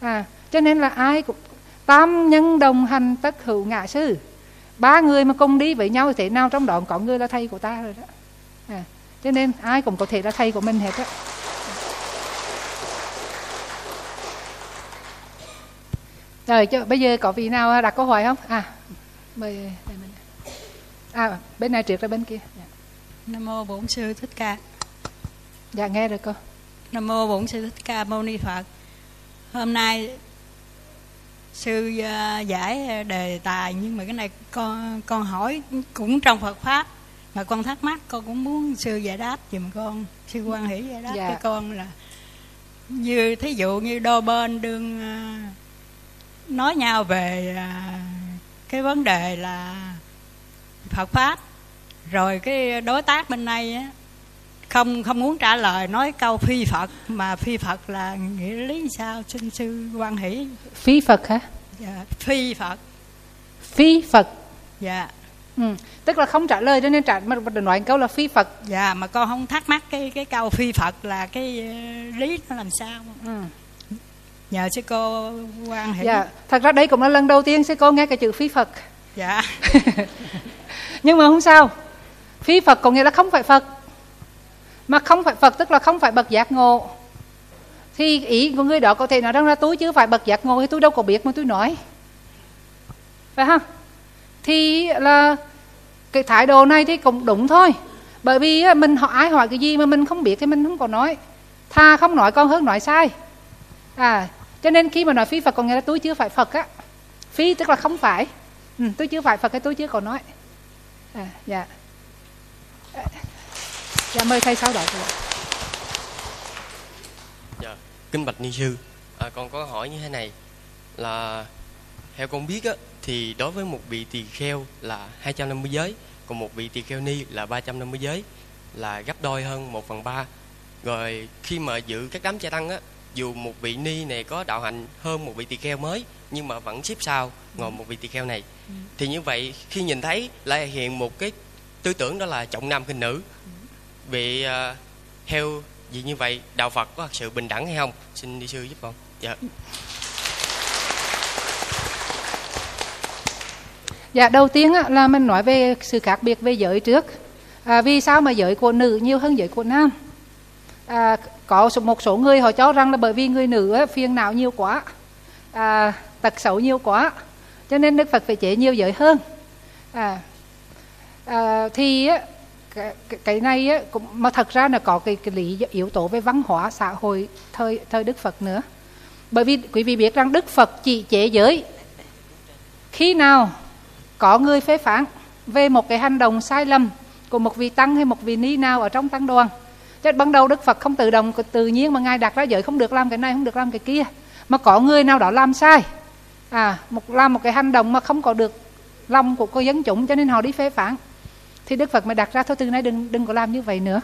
À, cho nên là ai cũng tam nhân đồng hành tất hữu ngã sư. Ba người mà cùng đi với nhau thì thế nào trong đó có người là thầy của ta rồi đó. À, cho nên ai cũng có thể là thầy của mình hết á. Rồi chứ bây giờ có vị nào đặt câu hỏi không à mời đây mình à bên này trước ra bên kia dạ. Nam mô Bổn sư Thích Ca. dạ nghe được cô Nam mô Bổn sư Thích Ca Mâu Ni Phật. Hôm nay sư ờ, giải đề tài nhưng mà cái này con con hỏi cũng trong Phật pháp mà con thắc mắc con cũng muốn sư giải đáp giùm con sư quan hỷ giải đáp Dạ. cho con là như thí dụ như đôi bên đương ờ, nói nhau về à, cái vấn đề là Phật pháp. Rồi cái đối tác bên này á không không muốn trả lời nói câu phi Phật mà phi Phật là nghĩa lý sao xin sư quan hỷ. Phi phật hả? Dạ, phi Phật. Phi phật. Dạ. Ừ. tức là không trả lời cho nên trả mà mà nói câu là phi phật. Dạ mà con không thắc mắc cái cái câu phi Phật là cái ờ, lý nó làm sao. Ừ. nhờ sư cô quan hỷ dạ thật ra đây cũng là lần đầu tiên sư cô nghe cái chữ phi phật. Dạ. Nhưng mà không sao. Phi phật có nghĩa là không phải phật. Mà không phải phật tức là không phải bậc giác ngộ. Thì ý của người đó có thể nói rằng là tôi chưa phải bậc giác ngộ thì tôi đâu có biết mà tôi nói. Phải không? Thì là cái thái độ này thì cũng đúng thôi. Bởi vì mình họ ai hỏi cái gì mà mình không biết thì mình không có nói. Thà không nói con hơn nói sai à cho nên khi mà nói phi phật có nghĩa là tôi chưa phải phật á. Phi tức là không phải. Ừ, tôi chưa phải phật cái tôi chưa có nói. À, dạ. Dạ mời thầy sau đó Dạ, kinh bạch ni sư, à, con có hỏi như thế này là theo con biết á thì đối với một vị tỳ kheo là 250 giới, còn một vị tỳ kheo ni là 350 giới là gấp đôi hơn 1 phần 3. Rồi khi mà giữ các đám cha tăng á, dù một vị ni này có đạo hạnh hơn một vị tỳ kheo mới nhưng mà vẫn xếp sau ngồi một vị tỳ kheo này. Thì như vậy khi nhìn thấy lại hiện một cái tư tưởng đó là trọng nam khinh nữ. Vị à, theo vì như vậy đạo Phật có thật sự bình đẳng hay không? Xin đi sư giúp con. Dạ. Dạ đầu tiên là mình nói về sự khác biệt về giới trước. À, vì sao mà giới của nữ nhiều hơn giới của nam? À, có một số người họ cho rằng là bởi vì người nữ á, phiền não nhiều quá, à, tật xấu nhiều quá, cho nên Đức Phật phải chế nhiều giới hơn. À, à, thì á, cái, cái- này á, cũng mà thật ra là có cái, cái lý yếu tố về văn hóa xã hội thời thời Đức Phật nữa. Bởi vì quý vị biết rằng Đức Phật chỉ chế giới khi nào có người phê phán về một cái hành động sai lầm của một vị tăng hay một vị ni nào ở trong tăng đoàn chứ ban đầu đức phật không tự động tự nhiên mà ngài đặt ra giới không được làm cái này không được làm cái kia. Mà có người nào đó làm sai à một làm một cái hành động mà không có được lòng của cô dân chúng cho nên họ đi phê phán thì đức phật mới đặt ra thôi từ nay đừng đừng có làm như vậy nữa.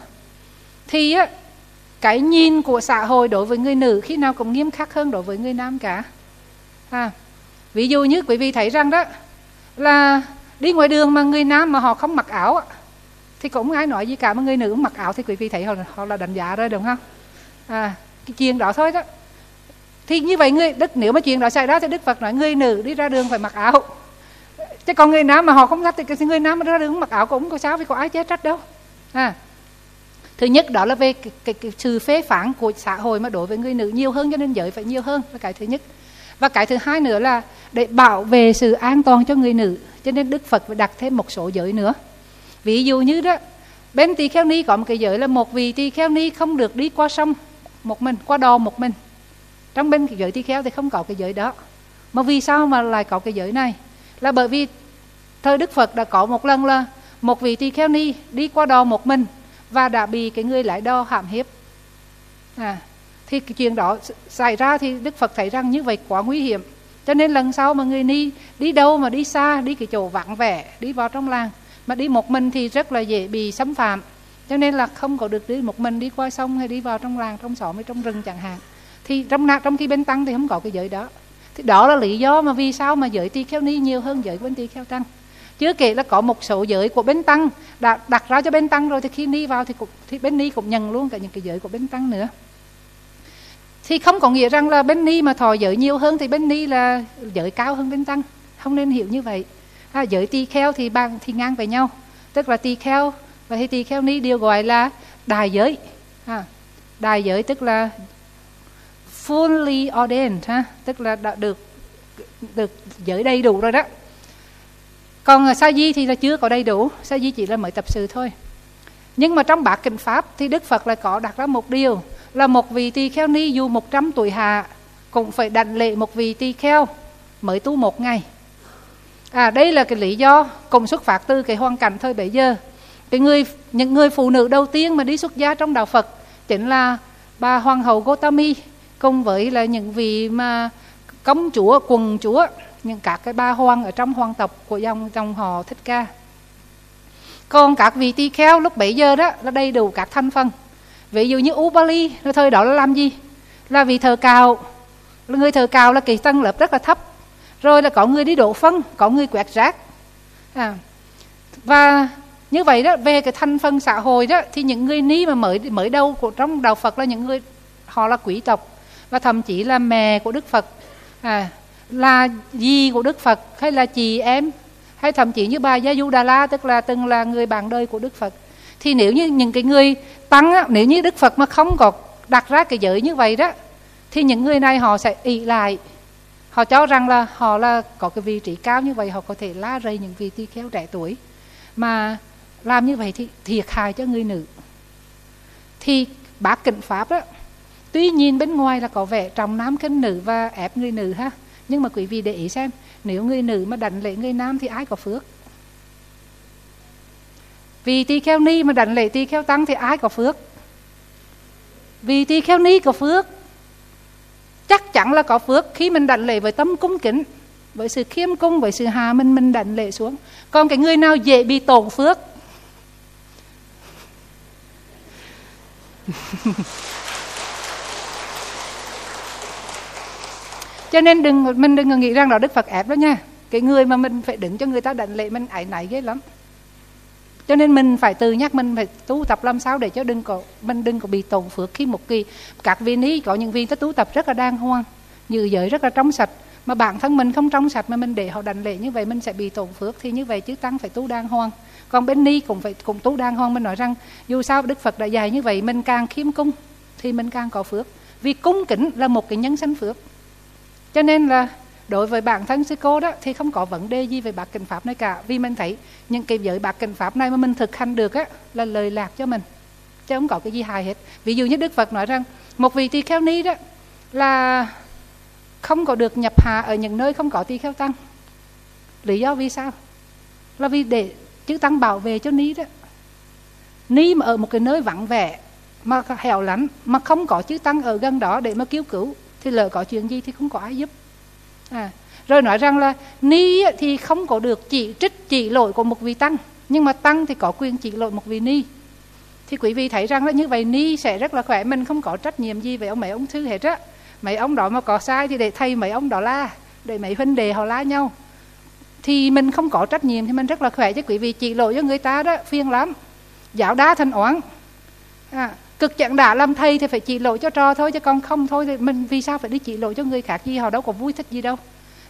Thì á cái nhìn của xã hội đối với người nữ khi nào cũng nghiêm khắc hơn đối với người nam cả. À, ví dụ như quý vị thấy rằng đó là đi ngoài đường mà người nam mà họ không mặc áo á, thì cũng ai nói gì cả mà người nữ mặc áo thì quý vị thấy họ, họ là đánh giá rồi đúng không? À cái chuyện đó thôi đó. Thì như vậy người đức nếu mà chuyện đó xảy ra thì đức phật nói người nữ đi ra đường phải mặc áo. Chứ còn người nam mà họ không thích thì cái người nam mà ra đường mặc áo cũng có sao vì có ai chết trách đâu. À. Thứ nhất đó là về cái, cái, cái sự phê phán của xã hội mà đối với người nữ nhiều hơn cho nên giới phải nhiều hơn là cái thứ nhất. Và cái thứ hai nữa là để bảo vệ sự an toàn cho người nữ cho nên đức phật phải đặt thêm một số giới nữa ví dụ như đó, bên tỳ kheo ni có một cái giới là một vị tỳ kheo ni không được đi qua sông, một mình, qua đò một mình. Trong bên cái giới tỳ kheo thì không có cái giới đó. Mà vì sao mà lại có cái giới này? Là bởi vì thời đức phật đã có một lần là một vị tỳ kheo ni đi qua đò một mình và đã bị cái người lái đò hãm hiếp. À thì cái chuyện đó xảy ra thì đức phật thấy rằng như vậy quá nguy hiểm. Cho nên lần sau mà người ni đi đâu mà đi xa, đi cái chỗ vắng vẻ, đi vào trong làng mà đi một mình thì rất là dễ bị xâm phạm. Cho nên là không có được đi một mình, đi qua sông hay đi vào trong làng, trong xóm hay trong rừng chẳng hạn. Thì trong trong khi bên tăng thì không có cái giới đó. Thì đó là lý do mà vì sao mà giới tỳ kheo ni nhiều hơn giới bên tỳ kheo tăng. Chưa kể là có một số giới của bên tăng đã đặt ra cho bên tăng rồi thì khi ni vào thì cũng, thì bên ni cũng nhận luôn cả những cái giới của bên tăng nữa. Thì không có nghĩa rằng là bên ni mà thọ giới nhiều hơn thì bên ni là giới cao hơn bên tăng. Không nên hiểu như vậy à, giới tỳ kheo thì bằng thì ngang với nhau. Tức là tỳ kheo và thì tỳ kheo ni đều gọi là đại giới. À, đại giới tức là fully ordained ha tức là đã được được giới đầy đủ rồi đó. Còn à, sa di thì là chưa có đầy đủ. Sa di chỉ là mới tập sự thôi. Nhưng mà trong bát kinh pháp thì đức phật lại có đặt ra một điều là một vị tỳ kheo ni dù 100 tuổi hạ cũng phải đảnh lễ một vị tỳ kheo mới tu một ngày à đây là cái lý do cùng xuất phát từ cái hoàn cảnh thời bấy giờ. Cái người, những người phụ nữ đầu tiên mà đi xuất gia trong đạo Phật chính là bà hoàng hậu Gotami, cùng với là những vị mà công chúa quần chúa, những các cái ba hoàng ở trong hoàng tộc của dòng dòng họ thích ca. Còn các vị tỳ kheo lúc bấy giờ đó là đầy đủ các thành phần. Ví dụ như Ubali là thời đó là làm gì? Là vị thờ cào người thờ cào là kỳ tăng lớp rất là thấp rồi là có người đi đổ phân có người quẹt rác à. và như vậy đó về cái thành phần xã hội đó thì những người ni mà mới mới đâu của trong đạo Phật là những người họ là quý tộc và thậm chí là mẹ của Đức Phật à, là gì của Đức Phật hay là chị em hay thậm chí như bà Gia Du Đà La tức là từng là người bạn đời của Đức Phật thì nếu như những cái người tăng á, nếu như Đức Phật mà không có đặt ra cái giới như vậy đó thì những người này họ sẽ ỷ lại họ cho rằng là họ là có cái vị trí cao như vậy, họ có thể la rầy những vị tỳ kheo trẻ tuổi. Mà làm như vậy thì thiệt hại cho người nữ. Thì bác kinh pháp đó, tuy nhìn bên ngoài là có vẻ trọng nam khinh nữ và ép người nữ ha, nhưng mà quý vị để ý xem, nếu người nữ mà đánh lễ người nam thì ai có phước? Vì tỳ kheo ni mà đánh lễ tỳ kheo tăng thì ai có phước? Vì tỳ kheo ni có phước? Chắc chắn là có phước khi mình đảnh lễ với tâm cung kính, với sự khiêm cung, với sự hà mình mình đảnh lễ xuống. Còn cái người nào dễ bị tổn phước? Cho nên đừng, mình đừng nghĩ rằng đó đức phật ép đó nha. Cái người mà mình phải đứng cho người ta đảnh lễ, mình ải nảy ghê lắm cho nên mình phải từ nhắc, mình phải tu tập làm sao để cho đừng có, mình đừng có bị tổn phước khi một kỳ. Các vị ní có những vị ta tu tập rất là đàng hoàng như giới rất là trong sạch. Mà bản thân mình không trong sạch mà mình để họ đành lệ như vậy, mình sẽ bị tổn phước thì như vậy chứ tăng phải tu đàng hoàng. Còn bên ni cũng phải, cũng tu đàng hoàng. Mình nói rằng, dù sao đức phật đã dạy như vậy, mình càng khiêm cung thì mình càng có phước. Vì cung kính là một cái nhân sanh phước. Cho nên là đối với bản thân sư cô đó, thì không có vấn đề gì về bạc kinh pháp này cả. Vì mình thấy những cái giới bạc kinh pháp này mà mình thực hành được á, là lời lạc cho mình, chứ không có cái gì hài hết. Ví dụ như đức phật nói rằng, một vị tỳ kheo ni đó là không có được nhập hạ ở những nơi không có tỳ kheo tăng. Lý do vì sao? Là vì để chữ tăng bảo vệ cho ni đó. Ni mà ở một cái nơi vắng vẻ, mà hẻo lánh, mà không có chữ tăng ở gần đó để mà cứu cứu, thì lỡ có chuyện gì thì không có ai giúp à, rồi nói rằng là ni thì không có được chỉ trích chỉ lỗi của một vị tăng nhưng mà tăng thì có quyền chỉ lỗi một vị ni. Thì quý vị thấy rằng là như vậy ni sẽ rất là khỏe. Mình không có trách nhiệm gì về ông mấy ông thư hết á. Mấy ông đó mà có sai thì để thầy mấy ông đó la để mấy huynh đề họ la nhau. Thì mình không có trách nhiệm thì mình rất là khỏe chứ quý vị chỉ lỗi cho người ta đó phiền lắm. Giáo đá thành oán. À, cực chẳng đã làm thầy thì phải chỉ lỗi cho trò thôi chứ còn không thôi thì mình vì sao phải đi chỉ lỗi cho người khác gì họ đâu có vui thích gì đâu.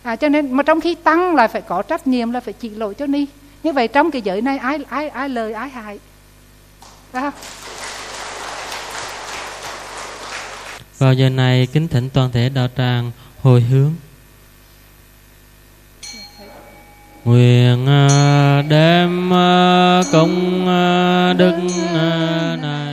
À, cho nên mà trong khi tăng là phải có trách nhiệm là phải chỉ lỗi cho ni. Như vậy trong cái giới này ai ai ai lời ai hại? À. vào giờ này kính thỉnh toàn thể đạo tràng hồi hướng. Nguyện à, đem à, công à, đức này.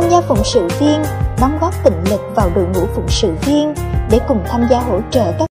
tham gia phụng sự viên, đóng góp tịnh lực vào đội ngũ phụng sự viên để cùng tham gia hỗ trợ các